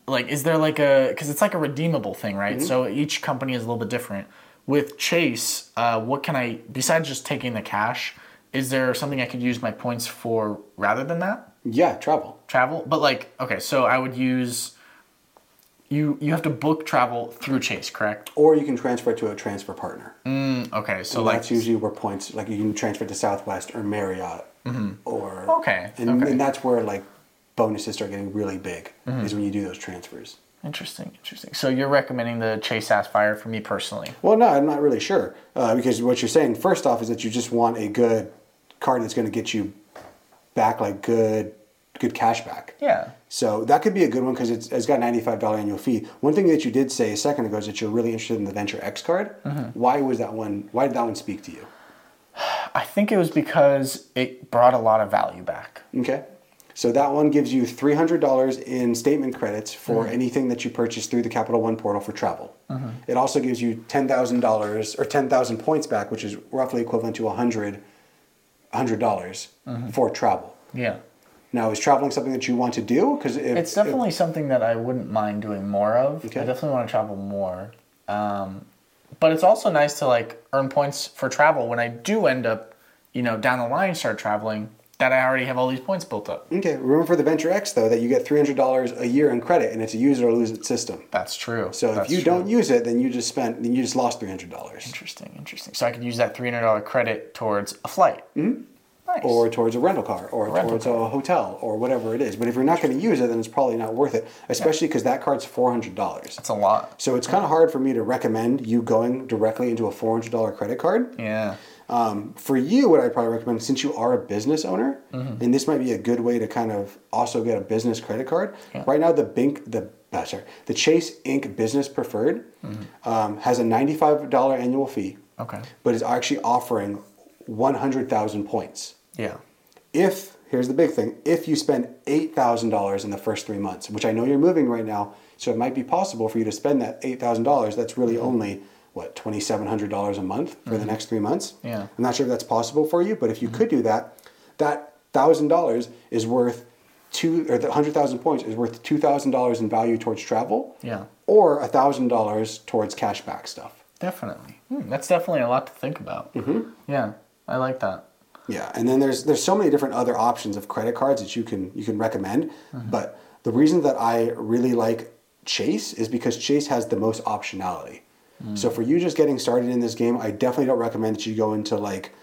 like is there like a because it's like a redeemable thing, right? So each company is a little bit different. With Chase, uh, what can I besides just taking the cash? Is there something I could use my points for rather than that yeah, travel. travel? But like, okay, so I would use. You you have to book travel through Chase, correct? Or you can transfer it to a transfer partner. Mm, okay, so So like that's usually where points like you can transfer it to Southwest or Marriott or Mm-hmm. Okay, and, okay. and that's where like bonuses start getting really big Mm-hmm. is when you do those transfers. Interesting, interesting. So you're recommending the Chase Sapphire for me personally? Well, no, I'm not really sure uh, because what you're saying first off is that you just want a good card that's going to get you back like good good cash back. Yeah. So that could be a good one because it's, it's got $95 annual fee. One thing that you did say a second ago is that you're really interested in the Venture X card. Mm-hmm. Why was that one? Why did that one speak to you? I think it was because it brought a lot of value back. Okay. So that one gives you $300 in statement credits for mm-hmm. anything that you purchase through the Capital One portal for travel. Mm-hmm. It also gives you $10,000 or 10,000 points back, which is roughly equivalent to 100 $100 mm-hmm. for travel. Yeah. Now, is traveling something that you want to do? Because It's definitely something that I wouldn't mind doing more of. Okay. I definitely want to travel more. Um, but it's also nice to like earn points for travel when I do end up, you know, down the line start traveling that I already have all these points built up. Okay, remember for the Venture X though that you get three hundred dollars a year in credit, and it's a use it or lose it system. That's true. So That's if you true. don't use it, then you just spent, then you just lost three hundred dollars, Interesting, interesting. So I could use that three hundred dollar credit towards a flight. Mm-hmm. Nice. or towards a rental car, or rental towards a hotel, or whatever it is. But if you're not going to use it, then it's probably not worth it, especially because that card's four hundred dollars. That's a lot. So it's kind of hard for me to recommend you going directly into a four hundred dollar credit card. Yeah. Um, for you, what I'd probably recommend, since you are a business owner, Mm-hmm. and this might be a good way to kind of also get a business credit card. Yeah. Right now, the Bink, the uh, sorry, the Chase Ink. Business Preferred Mm-hmm. um, has a ninety-five dollar annual fee, Okay. but is actually offering one hundred thousand points Yeah. if here's the big thing: if you spend eight thousand dollars in the first three months, which I know you're moving right now, so it might be possible for you to spend that eight thousand dollars. That's really only what twenty seven hundred dollars a month for the next three months. Yeah. I'm not sure if that's possible for you, but if you could do that, that thousand dollars is worth two or the hundred thousand points is worth two thousand dollars in value towards travel. Yeah. Or a thousand dollars towards cashback stuff. Definitely. Hmm, that's definitely a lot to think about. Mm-hmm. Yeah, I like that. Yeah, and then there's there's so many different other options of credit cards that you can you can recommend. Mm-hmm. But the reason that I really like Chase is because Chase has the most optionality. Mm. So for you just getting started in this game, I definitely don't recommend that you go into like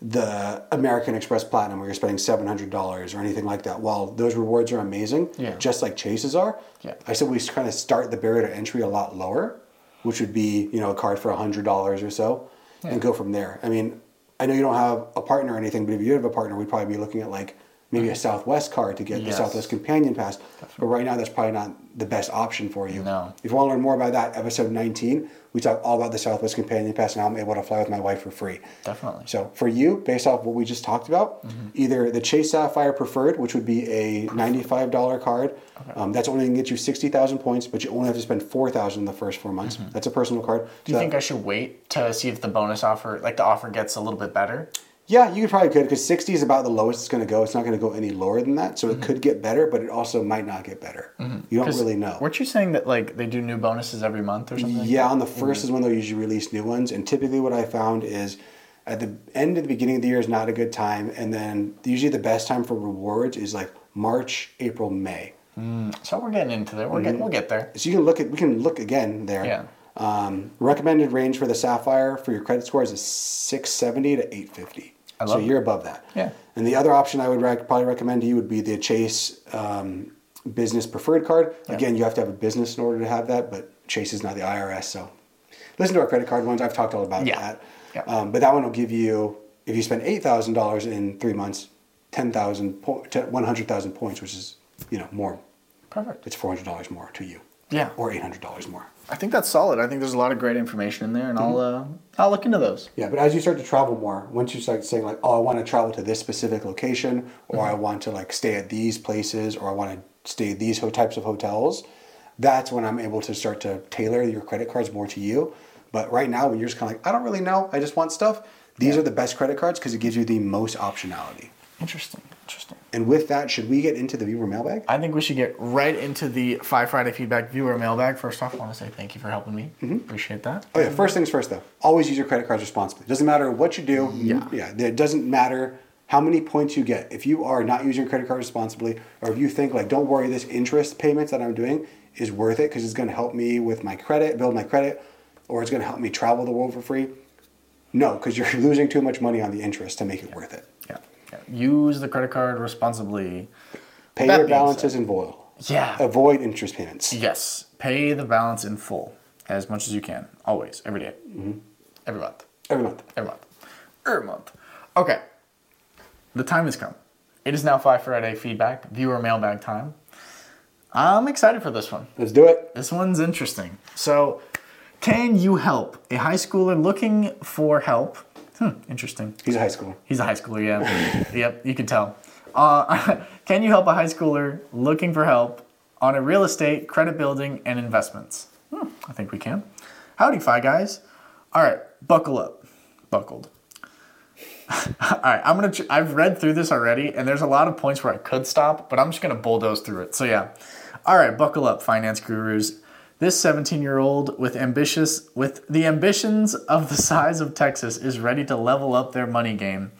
the American Express Platinum where you're spending seven hundred dollars or anything like that. While those rewards are amazing, Yeah. just like Chase's are, Yeah. I said we kind of start the barrier to entry a lot lower, which would be you know a card for hundred dollars or so, and go from there. I mean, I know you don't have a partner or anything, but if you did have a partner, we'd probably be looking at like maybe a Southwest card to get Mm-hmm. Yes. the Southwest Companion Pass. But right now, that's probably not the best option for you. No. If you want to learn more about that, episode 19, we talk all about the Southwest Companion Pass and how I'm able to fly with my wife for free. Definitely. So for you, based off what we just talked about, Mm-hmm. either the Chase Sapphire Preferred, which would be a $95 card, um, that's only going to get you 60,000 points, but you only have to spend 4,000 in the first four months. That's a personal card. Mm-hmm. Do you think I should wait to see if the bonus offer, like the offer, gets a little bit better? Yeah, you probably could because 60 is about the lowest it's going to go. It's not going to go any lower than that. So Mm-hmm. it could get better, but it also might not get better. You don't really know. Weren't you saying that like they do new bonuses every month or something? Yeah, on the 1st Mm-hmm. is when they'll usually release new ones. And typically, what I found is at the end of the beginning of the year is not a good time. And then usually the best time for rewards is like March, April, May. So we're getting into there. We're getting, we'll get there. So you can look at we can look again there. Yeah. Um, recommended range for the Sapphire for your credit scores is 670 to 850. I so it. you're above that. Yeah. And the other option I would rec- probably recommend to you would be the Chase um, Business Preferred Card. Again, you have to have a business in order to have that, but Chase is not the IRS. So listen to our credit card ones. I've talked all about Yeah. that. Yeah. Um, but that one will give you, if you spend $8,000 in three months, 10,000, po- to 100,000 points, which is, you know, more. Perfect. It's $400 more to you. Yeah. Or $800 more. I think that's solid. I think there's a lot of great information in there, and I'll Mm-hmm. uh, I'll look into those. Yeah, but as you start to travel more, once you start saying like, "Oh, I want to travel to this specific location," or "I want to like stay at these places," or "I want to stay at these types of hotels," that's when I'm able to start to tailor your credit cards more to you. But right now, when you're just kind of like, "I don't really know, I just want stuff," these are the best credit cards because it gives you the most optionality. Interesting. Interesting. And with that, should we get into the viewer mailbag? I think we should get right into the FI Friday feedback viewer mailbag. First off, I want to say thank you for helping me. Mm-hmm. Appreciate that. Oh yeah, first things first though. Always use your credit cards responsibly. Doesn't matter what you do. Yeah. Yeah. It doesn't matter how many points you get. If you are not using your credit card responsibly, or if you think like, don't worry, this interest payments that I'm doing is worth it because it's going to help me with my credit, build my credit, or it's going to help me travel the world for free. No, because you're losing too much money on the interest to make it worth it. Use the credit card responsibly. Pay That your balances in full. Yeah. Avoid interest payments. Yes. Pay the balance in full as much as you can. Always. Every day. Mm-hmm. Every month. Every month. Every month. Every month. Okay. The time has come. It is now FI Friday feedback, viewer mailbag time. I'm excited for this one. Let's do it. This one's interesting. So, can you help a high schooler looking for help? Hmm, interesting. He's a high schooler. He's a high schooler, yeah. yep, you can tell. Uh, can you help a high schooler looking for help on a real estate, credit building, and investments? Hmm, I think we can. Howdy, Fi Guys. All right, buckle up. Buckled. All right, I'm gonna. Tr- I've read through this already, and there's a lot of points where I could stop, but I'm just gonna bulldoze through it. So yeah. All right, buckle up, finance gurus. This 17-year-old with ambitious with the ambitions of the size of Texas is ready to level up their money game.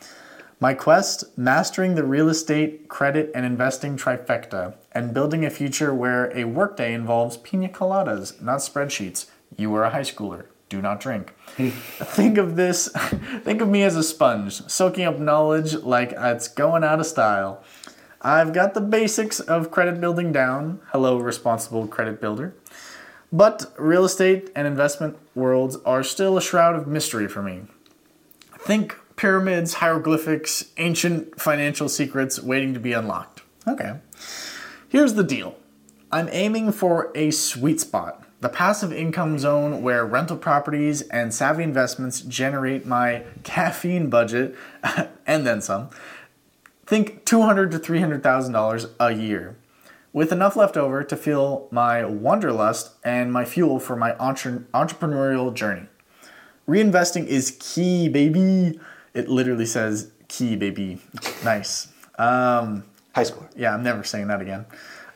My quest, mastering the real estate, credit, and investing trifecta, and building a future where a workday involves pina coladas, not spreadsheets. You are a high schooler. Do not drink. think of this, think of me as a sponge, soaking up knowledge like it's going out of style. I've got the basics of credit building down. Hello, responsible credit builder. But real estate and investment worlds are still a shroud of mystery for me. Think pyramids, hieroglyphics, ancient financial secrets waiting to be unlocked. Okay. Here's the deal I'm aiming for a sweet spot, the passive income zone where rental properties and savvy investments generate my caffeine budget and then some. think two hundred to three hundred thousand dollars a year, with enough left over to fuel my wanderlust and my fuel for my entre- entrepreneurial journey. Reinvesting is key, baby. It literally says key, baby. Nice. Um, High schooler. yeah, I'm never saying that again.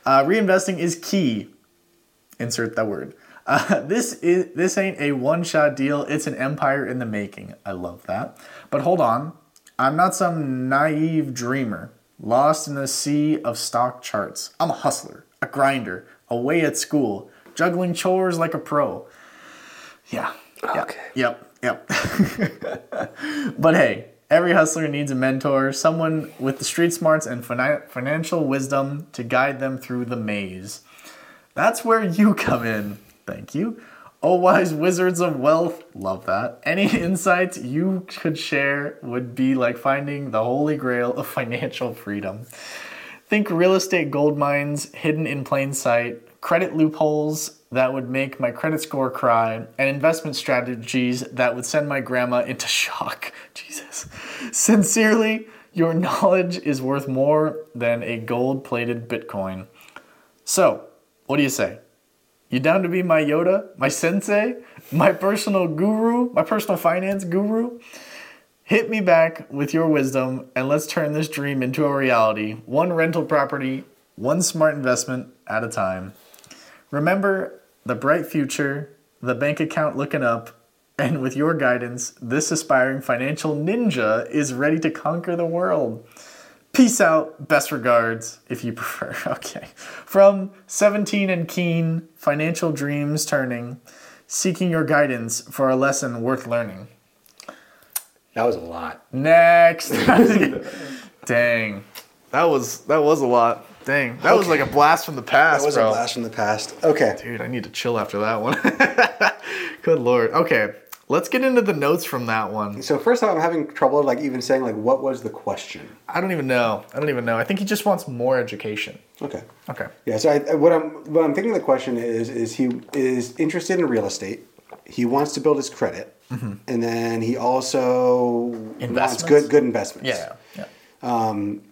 Uh, reinvesting is key. Insert that word. Uh, this is this ain't a one-shot deal. It's an empire in the making. I love that. But hold on, I'm not some naive dreamer lost in the sea of stock charts. I'm a hustler, a grinder, away at school, juggling chores like a pro. Yeah. Okay. Yep. Yep. but hey, every hustler needs a mentor, someone with the street smarts and fina- financial wisdom to guide them through the maze. That's where you come in. Thank you. Oh, wise wizards of wealth. Love that. Any insights you could share would be like finding the holy grail of financial freedom. Think real estate gold mines hidden in plain sight, credit loopholes that would make my credit score cry, and investment strategies that would send my grandma into shock. Jesus. Sincerely, your knowledge is worth more than a gold plated Bitcoin. So, what do you say? You down to be my Yoda, my sensei, my personal guru, my personal finance guru? Hit me back with your wisdom and let's turn this dream into a reality, one rental property, one smart investment at a time. Remember the bright future, the bank account looking up, and with your guidance, this aspiring financial ninja is ready to conquer the world. Peace out. Best regards, if you prefer. Okay. From 17 and keen, financial dreams turning, seeking your guidance for a lesson worth learning. That was a lot. Next. Dang. That was that was a lot. Dang. That was like a blast from the past, That was bro. a blast from the past. Okay. Dude, I need to chill after that one. Good lord. Okay. Let's get into the notes from that one. So first off, I'm having trouble like even saying like what was the question. I don't even know. I don't even know. I think he just wants more education. Okay. Okay. Yeah. So I, what I'm what I'm thinking the question is is he is interested in real estate. He wants to build his credit, mm-hmm. and then he also wants good good investments. Yeah. Yeah. Um,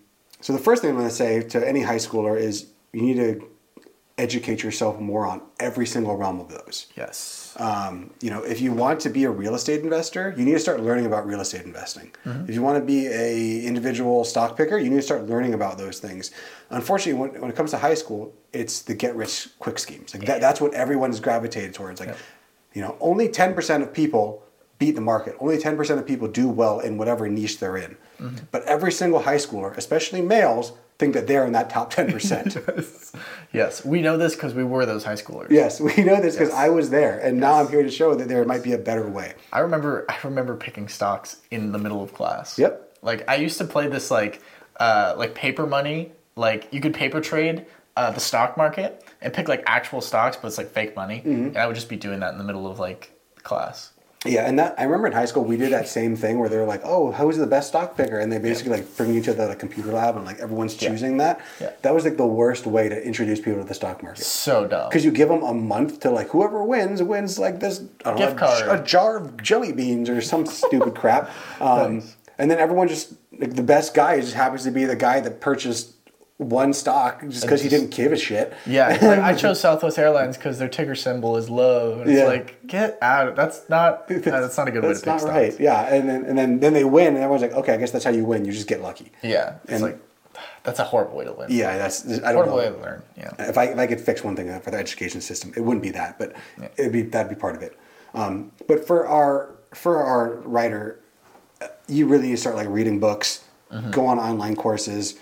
so the first thing I'm going to say to any high schooler is you need to educate yourself more on every single realm of those. Yes. Um, you know, if you want to be a real estate investor, you need to start learning about real estate investing. Mm-hmm. If you want to be a individual stock picker, you need to start learning about those things. Unfortunately, when, when it comes to high school, it's the get rich quick schemes. Like that, that's what everyone is gravitated towards. Like, you know, only 10% of people beat the market. Only 10% of people do well in whatever niche they're in. Mm-hmm. But every single high schooler, especially males, think that they're in that top 10%. Yes. We know this because we were those high schoolers. yes, we know this because I was there. And now I'm here to show that there might be a better way. I remember I remember picking stocks in the middle of class. Yep. Like I used to play this like uh like paper money, like you could paper trade uh, the stock market and pick like actual stocks, but it's like fake money. Mm-hmm. And I would just be doing that in the middle of like class. Yeah, and that I remember in high school we did that same thing where they were like, "Oh, who's the best stock picker?" And they basically like bring you to the like, computer lab and like everyone's choosing that. Yeah. That was like the worst way to introduce people to the stock market So dumb. because you give them a month to like whoever wins wins like this I don't Gift know, a j- card. a jar of jelly beans or some stupid crap. Um, And then everyone just like the best guy just happens to be the guy that purchased one stock just because he didn't give a shit. Yeah, like I chose Southwest Airlines because their ticker symbol is love. And it's Yeah. like, get out! That's not. uh, that's not a good way to That's pick not stocks. right. Yeah, and then and then then they win, and everyone's like, "Okay, I guess that's how you win. You just get lucky." Yeah, it's And- like that's a horrible way to learn. Yeah, that's I don't horrible know. way to learn. Yeah. If I, if I could fix one thing for the education system, it wouldn't be that, but it'd be that'd be part of it. Um, but for our for our writer, uh, you really need to start like reading books, Mm-hmm. go on online courses.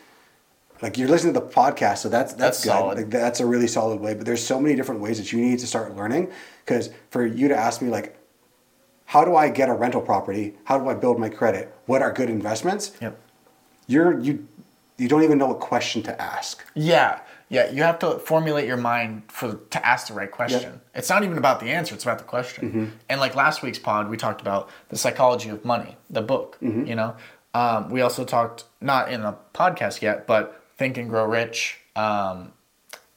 Like you're listening to the podcast, so that's that's, That's good. solid. Like, that's a really solid way. But there's so many different ways that you need to start learning. Because for you to ask me like, how do I get a rental property? How do I build my credit? What are good investments? Yep. You're you you don't even know what question to ask. Yeah, yeah. You have to formulate your mind for to ask the right question. It's not even about the answer; it's about the question. And like last week's pod, we talked about the psychology of money, the book. You know, um, we also talked not in a podcast yet, but Think and Grow Rich, um,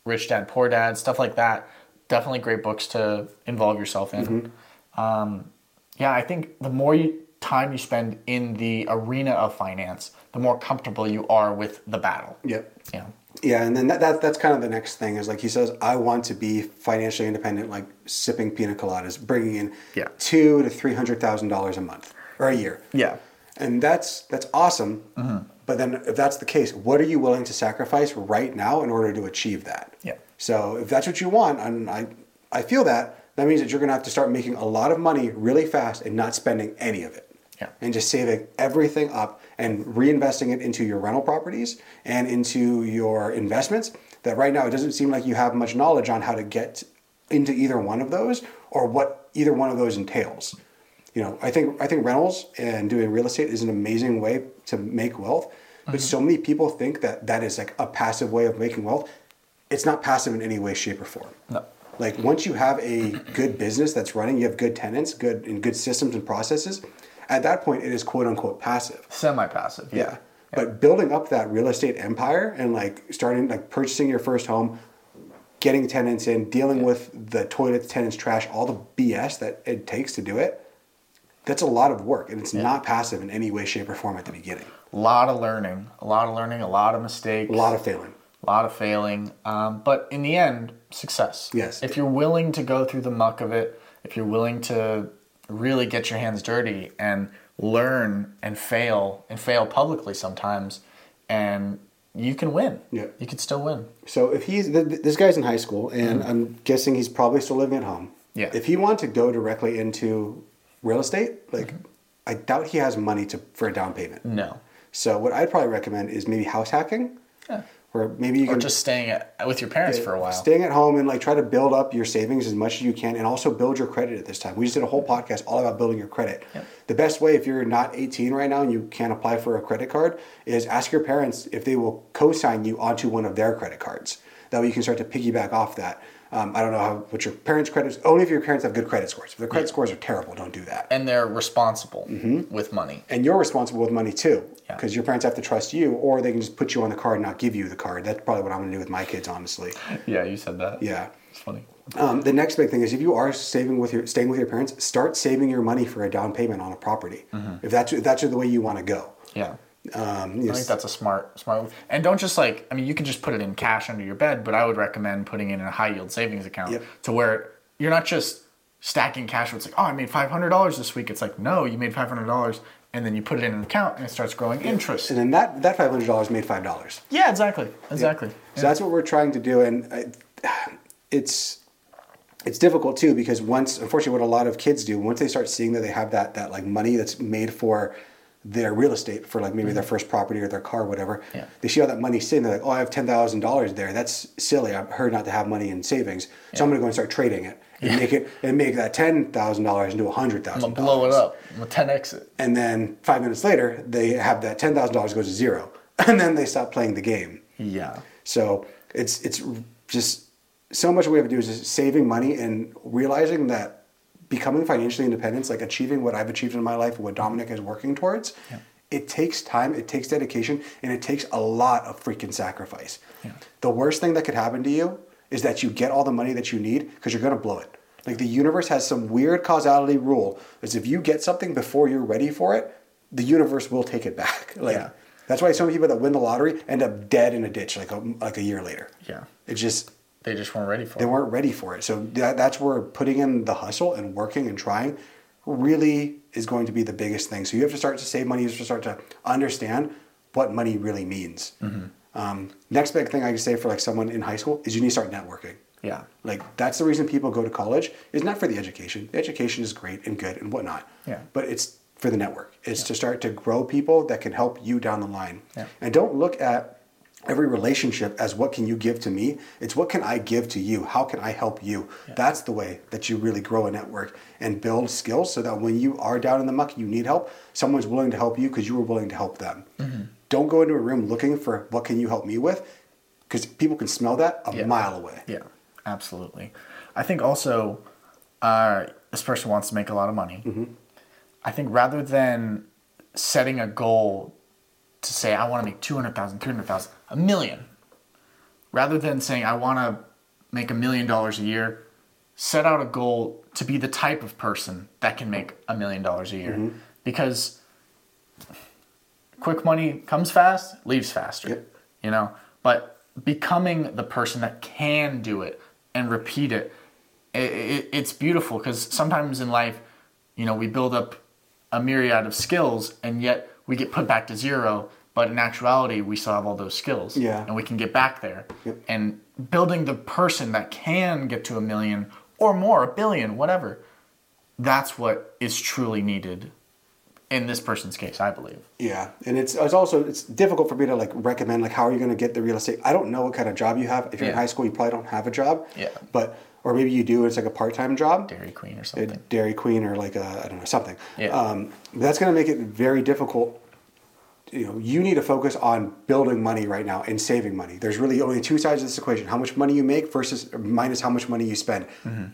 Rich Dad Poor Dad, stuff like that. Definitely great books to involve yourself in. Um, yeah, I think the more you time you spend in the arena of finance, the more comfortable you are with the battle. Yep. Yeah. Yeah, and then that, that that's kind of the next thing is like he says, I want to be financially independent, like sipping pina coladas, bringing in Yeah. two to three hundred thousand dollars a month or a year. Yeah. and that's that's awesome. But then, if that's the case, what are you willing to sacrifice right now in order to achieve that? Yeah. So if that's what you want, and I I feel that that means that you're going to have to start making a lot of money really fast and not spending any of it. Yeah. And just saving everything up and reinvesting it into your rental properties and into your investments. That right now it doesn't seem like you have much knowledge on how to get into either one of those or what either one of those entails. You know, I think I think rentals and doing real estate is an amazing way to make wealth, but uh-huh. so many people think that that is like a passive way of making wealth. It's not passive in any way, shape, or form. No. Like once you have a good business that's running, you have good tenants, good and good systems and processes. At that point, it is quote unquote passive. Semi-passive. Yeah. But building up that real estate empire and like starting like purchasing your first home, getting tenants in, dealing with the toilet tenants trash, all the BS that it takes to do it, that's a lot of work and it's not passive in any way, shape, or form at the beginning. A lot of learning. A lot of learning. A lot of mistakes. A lot of failing. a lot of failing, um, but in the end, success. Yes. If you're willing to go through the muck of it, if you're willing to really get your hands dirty and learn and fail and fail publicly sometimes, and you can win. Yeah. You can still win. So if he's th- th- this guy's in high school, and I'm guessing he's probably still living at home. Yeah. If he wanted to go directly into real estate, like I doubt he has money to for a down payment. No. So what I'd probably recommend is maybe house hacking, Yeah. where maybe you Or can just staying at, with your parents for a while. staying at home and like try to build up your savings as much as you can, and also build your credit at this time. We just did a whole podcast all about building your credit. The best way, if you're not 18 right now and you can't apply for a credit card, is ask your parents if they will co-sign you onto one of their credit cards. That way you can start to piggyback off that. Um, I don't know how what your parents' credit is. only if your parents have good credit scores. If their credit scores are terrible, don't do that. and they're responsible Mm-hmm. with money. And you're responsible with money too, Yeah. because your parents have to trust you, or they can just put you on the card and not give you the card. That's probably what I'm going to do with my kids, honestly. Yeah, you said that. Yeah. It's funny. Um, the next big thing is if you are saving with your staying with your parents, start saving your money for a down payment on a property. If that's if that's the way you want to go. Yeah. Um, I think that's a smart smart move. And don't just like I mean you can just put it in cash under your bed, but I would recommend putting it in a high yield savings account Yep. to where you're not just stacking cash where it's like, oh I made five hundred dollars this week. It's like, no, you made five hundred dollars and then you put it in an account and it starts growing interest. and then that that five hundred dollars made five dollars. Yeah, exactly. Exactly. So that's what we're trying to do, and I, it's it's difficult too because once, unfortunately, what a lot of kids do once they start seeing that they have that that like money that's made for their real estate for like maybe their first property or their car, or whatever. Mm-hmm. Yeah. They see all that money sitting. They're like, "Oh, I have ten thousand dollars there. That's silly. I've heard not to have money in savings, so I'm going to go and start trading it and make it and make that ten thousand dollars into a hundred I'm gonna blow it up. I'm gonna 10x it. and then five minutes later, they have that ten thousand dollars goes to zero, and then they stop playing the game. Yeah. So it's it's just so much we have to do is just saving money and realizing that becoming financially independent, like achieving what I've achieved in my life, what Dominic is working towards, it takes time, it takes dedication, and it takes a lot of freaking sacrifice. The worst thing that could happen to you is that you get all the money that you need because you're gonna blow it. Like the universe has some weird causality rule. Is if you get something before you're ready for it, the universe will take it back. Like Yeah. that's why some people that win the lottery end up dead in a ditch like a, like a year later. Yeah. It just They just weren't ready for they it. They weren't ready for it. So that, that's where putting in the hustle and working and trying really is going to be the biggest thing. So you have to start to save money. You have to start to understand what money really means. Um, next big thing I can say for like someone in high school is you need to start networking. Yeah. Like that's the reason people go to college is not for the education. The education is great and good and whatnot. Yeah. But it's for the network. It's to start to grow people that can help you down the line. Yeah. And don't look at every relationship as what can you give to me. It's what can I give to you? How can I help you? That's the way that you really grow a network and build skills so that when you are down in the muck, you need help, someone's willing to help you because you were willing to help them. Mm-hmm. Don't go into a room looking for what can you help me with because people can smell that a Yeah. mile away. Yeah, absolutely. I think also, uh, this person wants to make a lot of money. I think rather than setting a goal to say, I want to make 200,000, 300,000, a million, rather than saying, I want to make a million dollars a year, set out a goal to be the type of person that can make a million dollars a year. Mm-hmm. because quick money comes fast, leaves faster. Yep. You know, but becoming the person that can do it and repeat it, i it it's beautiful because sometimes in life, you know, we build up a myriad of skills and yet we get put back to zero. But in actuality, we still have all those skills. Yeah. And we can get back there. Yep. And building the person that can get to a million or more, a billion, whatever, that's what is truly needed in this person's case, I believe. Yeah, and it's it's also it's difficult for me to like recommend like how are you going to get the real estate. I don't know what kind of job you have. If you're in high school, you probably don't have a job. Yeah. But or maybe you do. It's like a part time job. Dairy Queen or something. Dairy Queen or like a I don't know something. Yeah. Um, that's going to make it very difficult. You know, you need to focus on building money right now and saving money. There's really only two sides of this equation: how much money you make versus minus how much money you spend. Mm-hmm.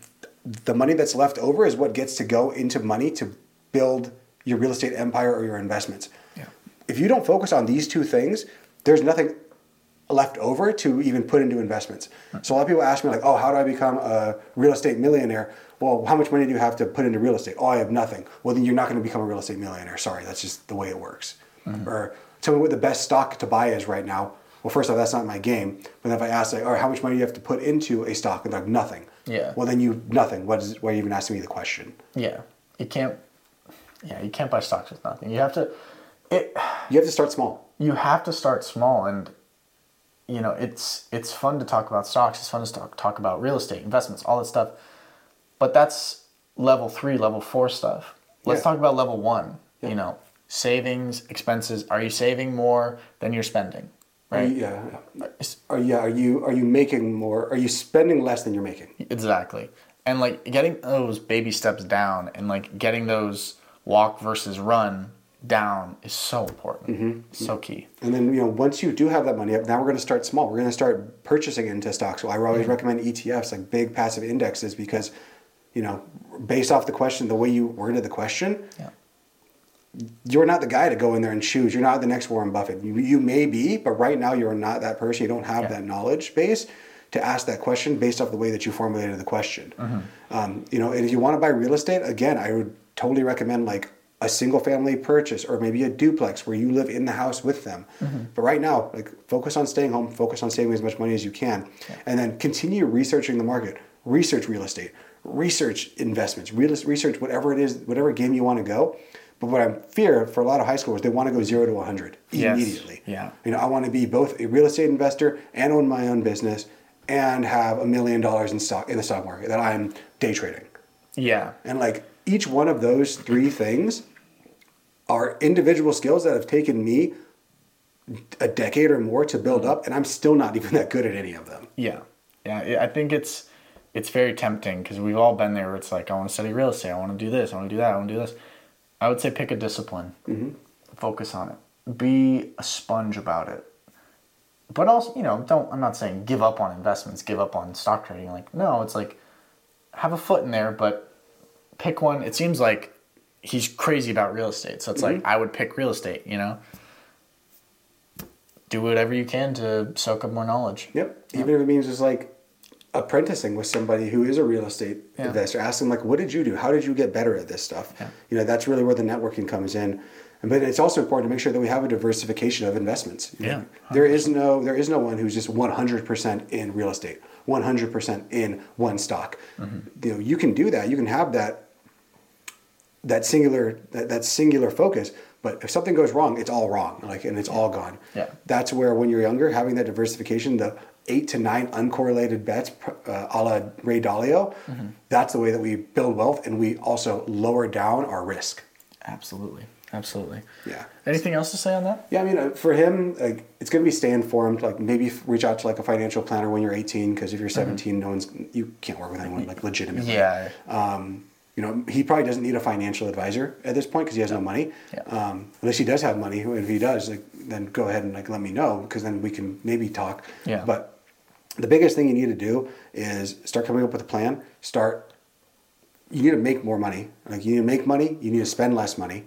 The money that's left over is what gets to go into money to build your real estate empire or your investments. Yeah. If you don't focus on these two things, there's nothing left over to even put into investments. So a lot of people ask me like, "Oh, how do I become a real estate millionaire?" Well, how much money do you have to put into real estate? Oh, I have nothing. Well, then you're not going to become a real estate millionaire. Sorry, that's just the way it works. Mm-hmm. Or tell me what the best stock to buy is right now. Well, first off, that's not my game. But then if I ask like, "All right, how much money do you have to put into a stock?" and they're like, "Nothing." Yeah. Well, then you nothing. What is? Why are you even asking me the question? Yeah. You can't. Yeah, you can't buy stocks with nothing. You have to. It. You have to start small. You have to start small, and you know it's it's fun to talk about stocks. It's fun to talk talk about real estate investments, all that stuff. But that's level three, level four stuff. Let's Yeah. talk about level one. Yeah. You know, savings, expenses. Are you saving more than you're spending? Are Right. you, yeah. Are yeah? Are you are you making more? Are you spending less than you're making? Exactly. And like getting those baby steps down and like getting those walk versus run down is so important. Mm-hmm. So key. And then you know once you do have that money, up, now we're going to start small. We're going to start purchasing into stocks. So I always mm-hmm. recommend ETFs, like big passive indexes, because you know based off the question, the way you worded the question, Yeah. You're not the guy to go in there and choose. You're not the next Warren Buffett. You, you may be, but right now you're not that person. You don't have Yeah. that knowledge base to ask that question based off the way that you formulated the question. Um, you know, and if you want to buy real estate, again, I would totally recommend like a single family purchase or maybe a duplex where you live in the house with them. But right now, like focus on staying home, focus on saving as much money as you can, and then continue researching the market. Research real estate, research investments, real, research whatever it is, whatever game you want to go. But what I fear for a lot of high schoolers, they want to go zero to 100 Yes. immediately. Yeah. You know, I want to be both a real estate investor and own my own business and have a million dollars in stock in the stock market that I'm day trading. Yeah. And like each one of those three things are individual skills that have taken me a decade or more to build up, and I'm still not even that good at any of them. Yeah. Yeah. I- I think it's it's very tempting because we've all been there where it's like, I want to study real estate. I want to do this. I want to do that. I want to do this. I would say pick a discipline. Mm-hmm. Focus on it. Be a sponge about it. But also, you know, don't, I'm not saying give up on investments, give up on stock trading. Like, no, it's like have a foot in there, but pick one. It seems like he's crazy about real estate. So it's like, mm-hmm. I would pick real estate, you know? Do whatever you can to soak up more knowledge. Yep. Even if it means just like apprenticing with somebody who is a real estate Yeah. investor. Ask them like, what did you do? How did you get better at this stuff? Yeah. You know, that's really where the networking comes in. But it's also important to make sure that we have a diversification of investments. You know, Yeah. There is no there is no one who's just 100% in real estate, 100% in one stock. Mm-hmm. You know, you can do that. You can have that that singular that, that singular focus but if something goes wrong it's all wrong like and it's all gone Yeah. that's where when you're younger having that diversification the eight to nine uncorrelated bets uh, a la ray dalio Mm-hmm. that's the way that we build wealth and we also lower down our risk Absolutely. Absolutely. yeah Anything else to say on that? yeah i mean uh, for him like it's going to be stay informed like maybe reach out to like a financial planner when you're 18 because if you're 17 no one's you can't work with anyone like legitimately Yeah. um, you know, he probably doesn't need a financial advisor at this point because he has no money. Yeah. Um, unless he does have money, if he does, like, then go ahead and like let me know because then we can maybe talk. Yeah. But the biggest thing you need to do is start coming up with a plan. Start. You need to make more money. Like you need to make money. You need to spend less money,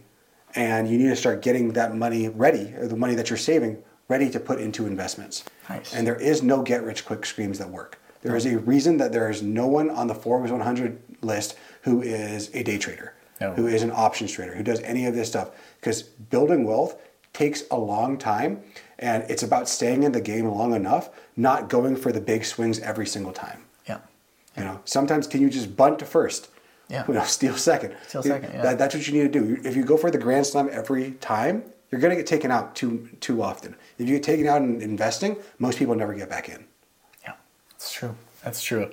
and you need to start getting that money ready, or the money that you're saving ready to put into investments. Nice. And there is no get rich quick schemes that work. There is a reason that there is no one on the Forbes 100 list who is a day trader. No. who is an options trader, who does any of this stuff. Because building wealth takes a long time, and it's about staying in the game long enough, not going for the big swings every single time. Yeah. You know, sometimes can you just bunt to first? Yeah. You know, steal second. Steal second, yeah. That, that's what you need to do. If you go for the grand slam every time, you're going to get taken out too too often. If you get taken out in investing, most people never get back in. That's true. That's true.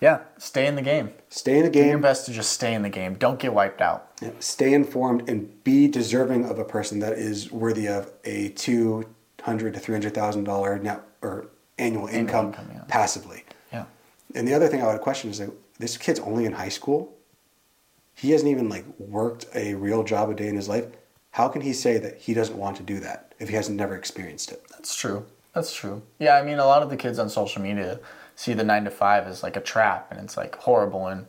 Yeah. Stay in the game. Stay in the game. Do your best to just stay in the game. Don't get wiped out. Yeah, Stay informed and be deserving of a person that is worthy of a two hundred to three hundred thousand dollar net or annual income, income, yeah. passively. Yeah. And the other thing I would question is like this kid's only in high school. He hasn't even like worked a real job a day in his life. How can he say that he doesn't want to do that if he hasn't never experienced it? That's true. That's true. Yeah, I mean, a lot of the kids on social media see the nine to five as like a trap, and it's like horrible. And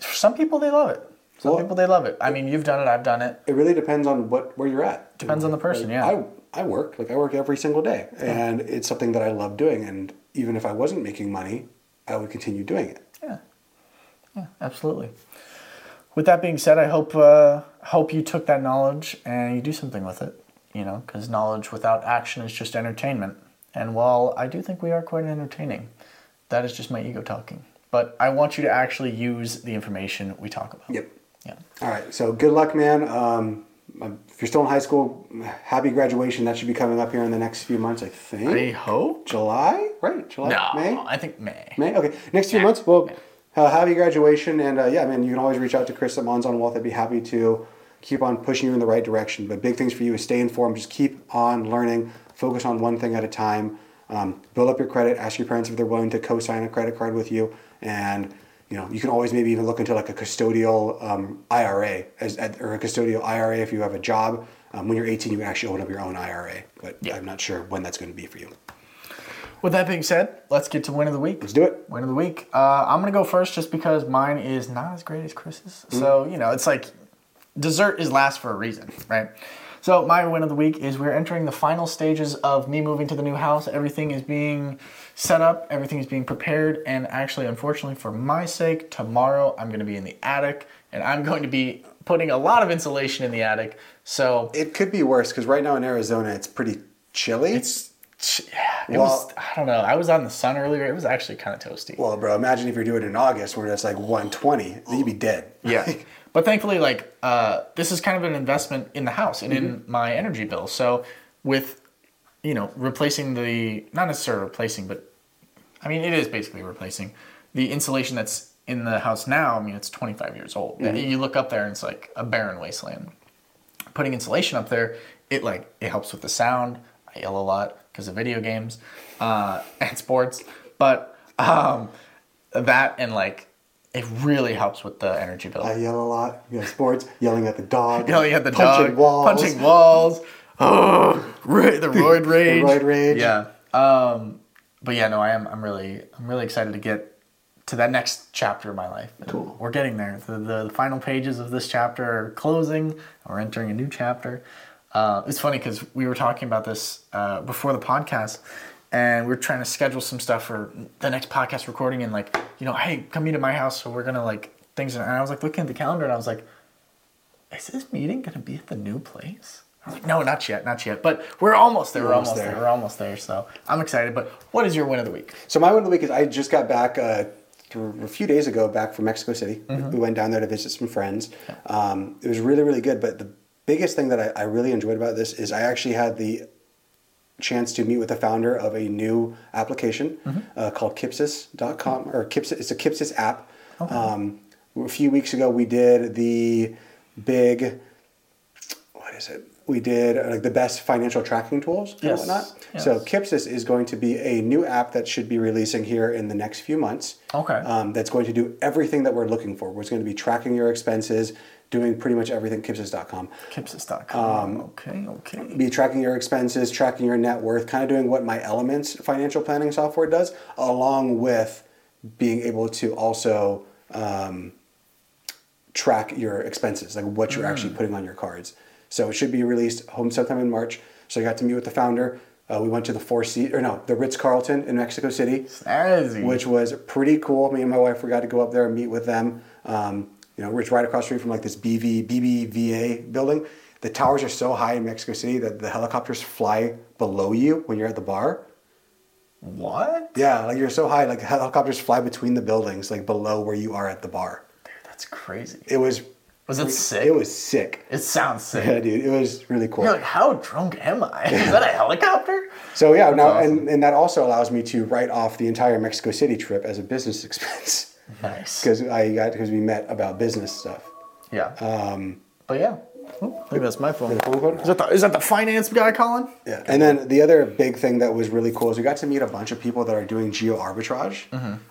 for some people, they love it. Some Well- people they love it. I mean, you've done it. I've done it. It really depends on what where you're at. Depends on the person, Like, yeah. I I work like I work every single day, and it's something that I love doing. And even if I wasn't making money, I would continue doing it. Yeah, yeah, absolutely. With that being said, I hope uh, hope you took that knowledge and you do something with it. You know, because knowledge without action is just entertainment. And while I do think we are quite entertaining, that is just my ego talking. But I want you to actually use the information we talk about. Yep. Yeah. All right. So good luck, man. Um, if you're still in high school, happy graduation. That should be coming up here in the next few months, I think. I hope. July, right? July, No, May. I think May. May. Okay. Next few Yeah. months. Well, uh, happy graduation, and uh, yeah, man, you can always reach out to Chris at Monzon Wealth. I'd be happy to keep on pushing you in the right direction. But big things for you is stay informed. Just keep on learning. Focus on one thing at a time. Um, build up your credit. Ask your parents if they're willing to co-sign a credit card with you, and you know you can always maybe even look into like a custodial um, IRA as or a custodial IRA if you have a job. Um, when you're 18, you can actually open up your own IRA, but Yeah. I'm not sure when that's going to be for you. With that being said, let's get to win of the week. Let's do it. Win of the week. Uh, I'm gonna go first just because mine is not as great as Chris's. So you know, it's like dessert is last for a reason, right? So my win of the week is we're entering the final stages of me moving to the new house. Everything is being set up, everything is being prepared, and actually, unfortunately, for my sake, tomorrow I'm gonna be in the attic and I'm going to be putting a lot of insulation in the attic. So It could be worse because right now in Arizona it's pretty chilly. it's yeah, it Well- was I don't know. I was on the sun earlier. It was actually kind of toasty. well, bro, imagine if you're doing it in August where it's like 120, you'd be dead. Yeah. But thankfully, like, uh, this is kind of an investment in the house and in my energy bill. So, with, you know, replacing the, not necessarily replacing, but I mean, it is basically replacing the insulation that's in the house now. I mean, it's 25 years old. You look up there and it's like a barren wasteland. Putting insulation up there, it like, it helps with the sound. I yell a lot because of video games uh, and sports. But um, that and like, it really helps with the energy bill. I yell a lot. You know, sports, yelling at the dog, yelling at the dog. punching dog, walls. punching walls. Oh, ra- the roid rage. The roid rage. Yeah. Um, but yeah, no, I am. I'm really, I'm really excited to get to that next chapter of my life. And Cool. We're getting there. The, the, the final pages of this chapter are closing. We're entering a new chapter. Uh, it's funny because we were talking about this uh, before the podcast, and we are trying to schedule some stuff for the next podcast recording. And like, you know, hey, come meet at my house. So we're gonna like things. And I was like looking at the calendar, and I was like, is this meeting gonna be at the new place? I was like, no, not yet, not yet. But we're almost there. We're almost there. there. We're almost there. So I'm excited. But what is your win of the week? So my win of the week is I just got back uh, a few days ago back from Mexico City. Mm-hmm. We went down there to visit some friends. Um, it was really really good. But the biggest thing that I, I really enjoyed about this is I actually had the chance to meet with the founder of a new application Mm-hmm. uh, called Kipsis.com or Kipsis. It's a Kipsis app. Um, a few weeks ago we did the big what is it? We did uh, like the best financial tracking tools and Yes. whatnot. Yes. So Kipsis is going to be a new app that should be releasing here in the next few months. Okay. Um, that's going to do everything that we're looking for. We're going to be tracking your expenses, doing pretty much everything. Kipsis.com. Kipsis.com. okay, okay. Be tracking your expenses, tracking your net worth, kind of doing what My Elements financial planning software does, along with being able to also um, track your expenses, like what you're actually putting on your cards. So it should be released home sometime in March. So I got to meet with the founder. Uh, we went to the Four Seat or no, the Ritz Carlton in Mexico City, Snazzy. which was pretty cool. Me and my wife we got to go up there and meet with them. Um, you know, it's right across the street from like this BV BBVA building. The towers are so high in Mexico City that the helicopters fly below you when you're at the bar. What? Yeah, like you're so high, like helicopters fly between the buildings, like below where you are at the bar. Dude, that's crazy. It was. Was it sick? It was sick. It sounds sick. Yeah, dude, it was really cool. You're like, how drunk am I? Is that a helicopter? So yeah, now awesome. and, and that also allows me to write off the entire Mexico City trip as a business expense Nice. because I got because we met about business stuff. Yeah. Um, but yeah. Oh, I think that's my phone. Is that the, is that the finance guy calling? Yeah. And then the other big thing that was really cool is we got to meet a bunch of people that are doing geo arbitrage.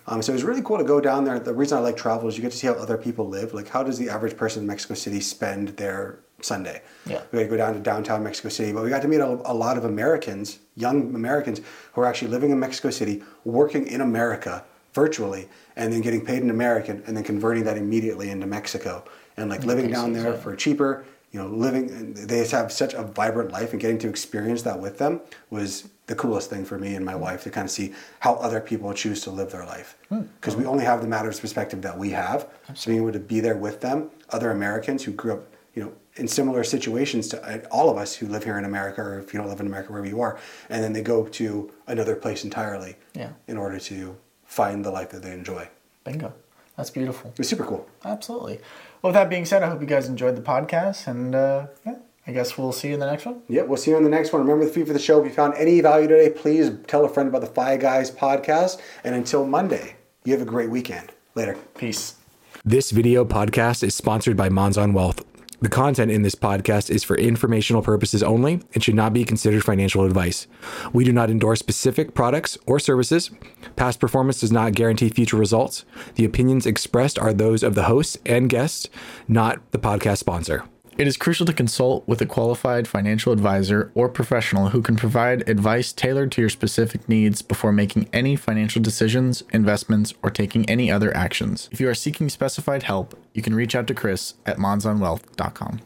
Um, so it was really cool to go down there. The reason I like travel is you get to see how other people live. Like how does the average person in Mexico City spend their Sunday? Yeah. We got to go down to downtown Mexico City, but we got to meet a, a lot of Americans, young Americans, who are actually living in Mexico City, working in America virtually, and then getting paid in American, and then converting that immediately into Mexico, and like living down there for cheaper. You know, living they have such a vibrant life, and getting to experience that with them was the coolest thing for me and my wife to kind of see how other people choose to live their life. Because we only have the matters perspective that we have. So being able to be there with them, other Americans who grew up, you know, in similar situations to uh, all of us who live here in America, or if you don't live in America, wherever you are, and then they go to another place entirely Yeah. in order to find the life that they enjoy. Bingo. That's beautiful. It's super cool. Absolutely. Well, with that being said, I hope you guys enjoyed the podcast, and uh, yeah, I guess we'll see you in the next one. Yep, we'll see you on the next one. Remember the fee for the show. If you found any value today, please tell a friend about the Fi Guys podcast. And until Monday, you have a great weekend. Later. Peace. This video podcast is sponsored by Monzon Wealth. The content in this podcast is for informational purposes only and should not be considered financial advice. We do not endorse specific products or services. Past performance does not guarantee future results. The opinions expressed are those of the hosts and guests, not the podcast sponsor. It is crucial to consult with a qualified financial advisor or professional who can provide advice tailored to your specific needs before making any financial decisions, investments, or taking any other actions. If you are seeking specified help, you can reach out to Chris at monzonwealth.com.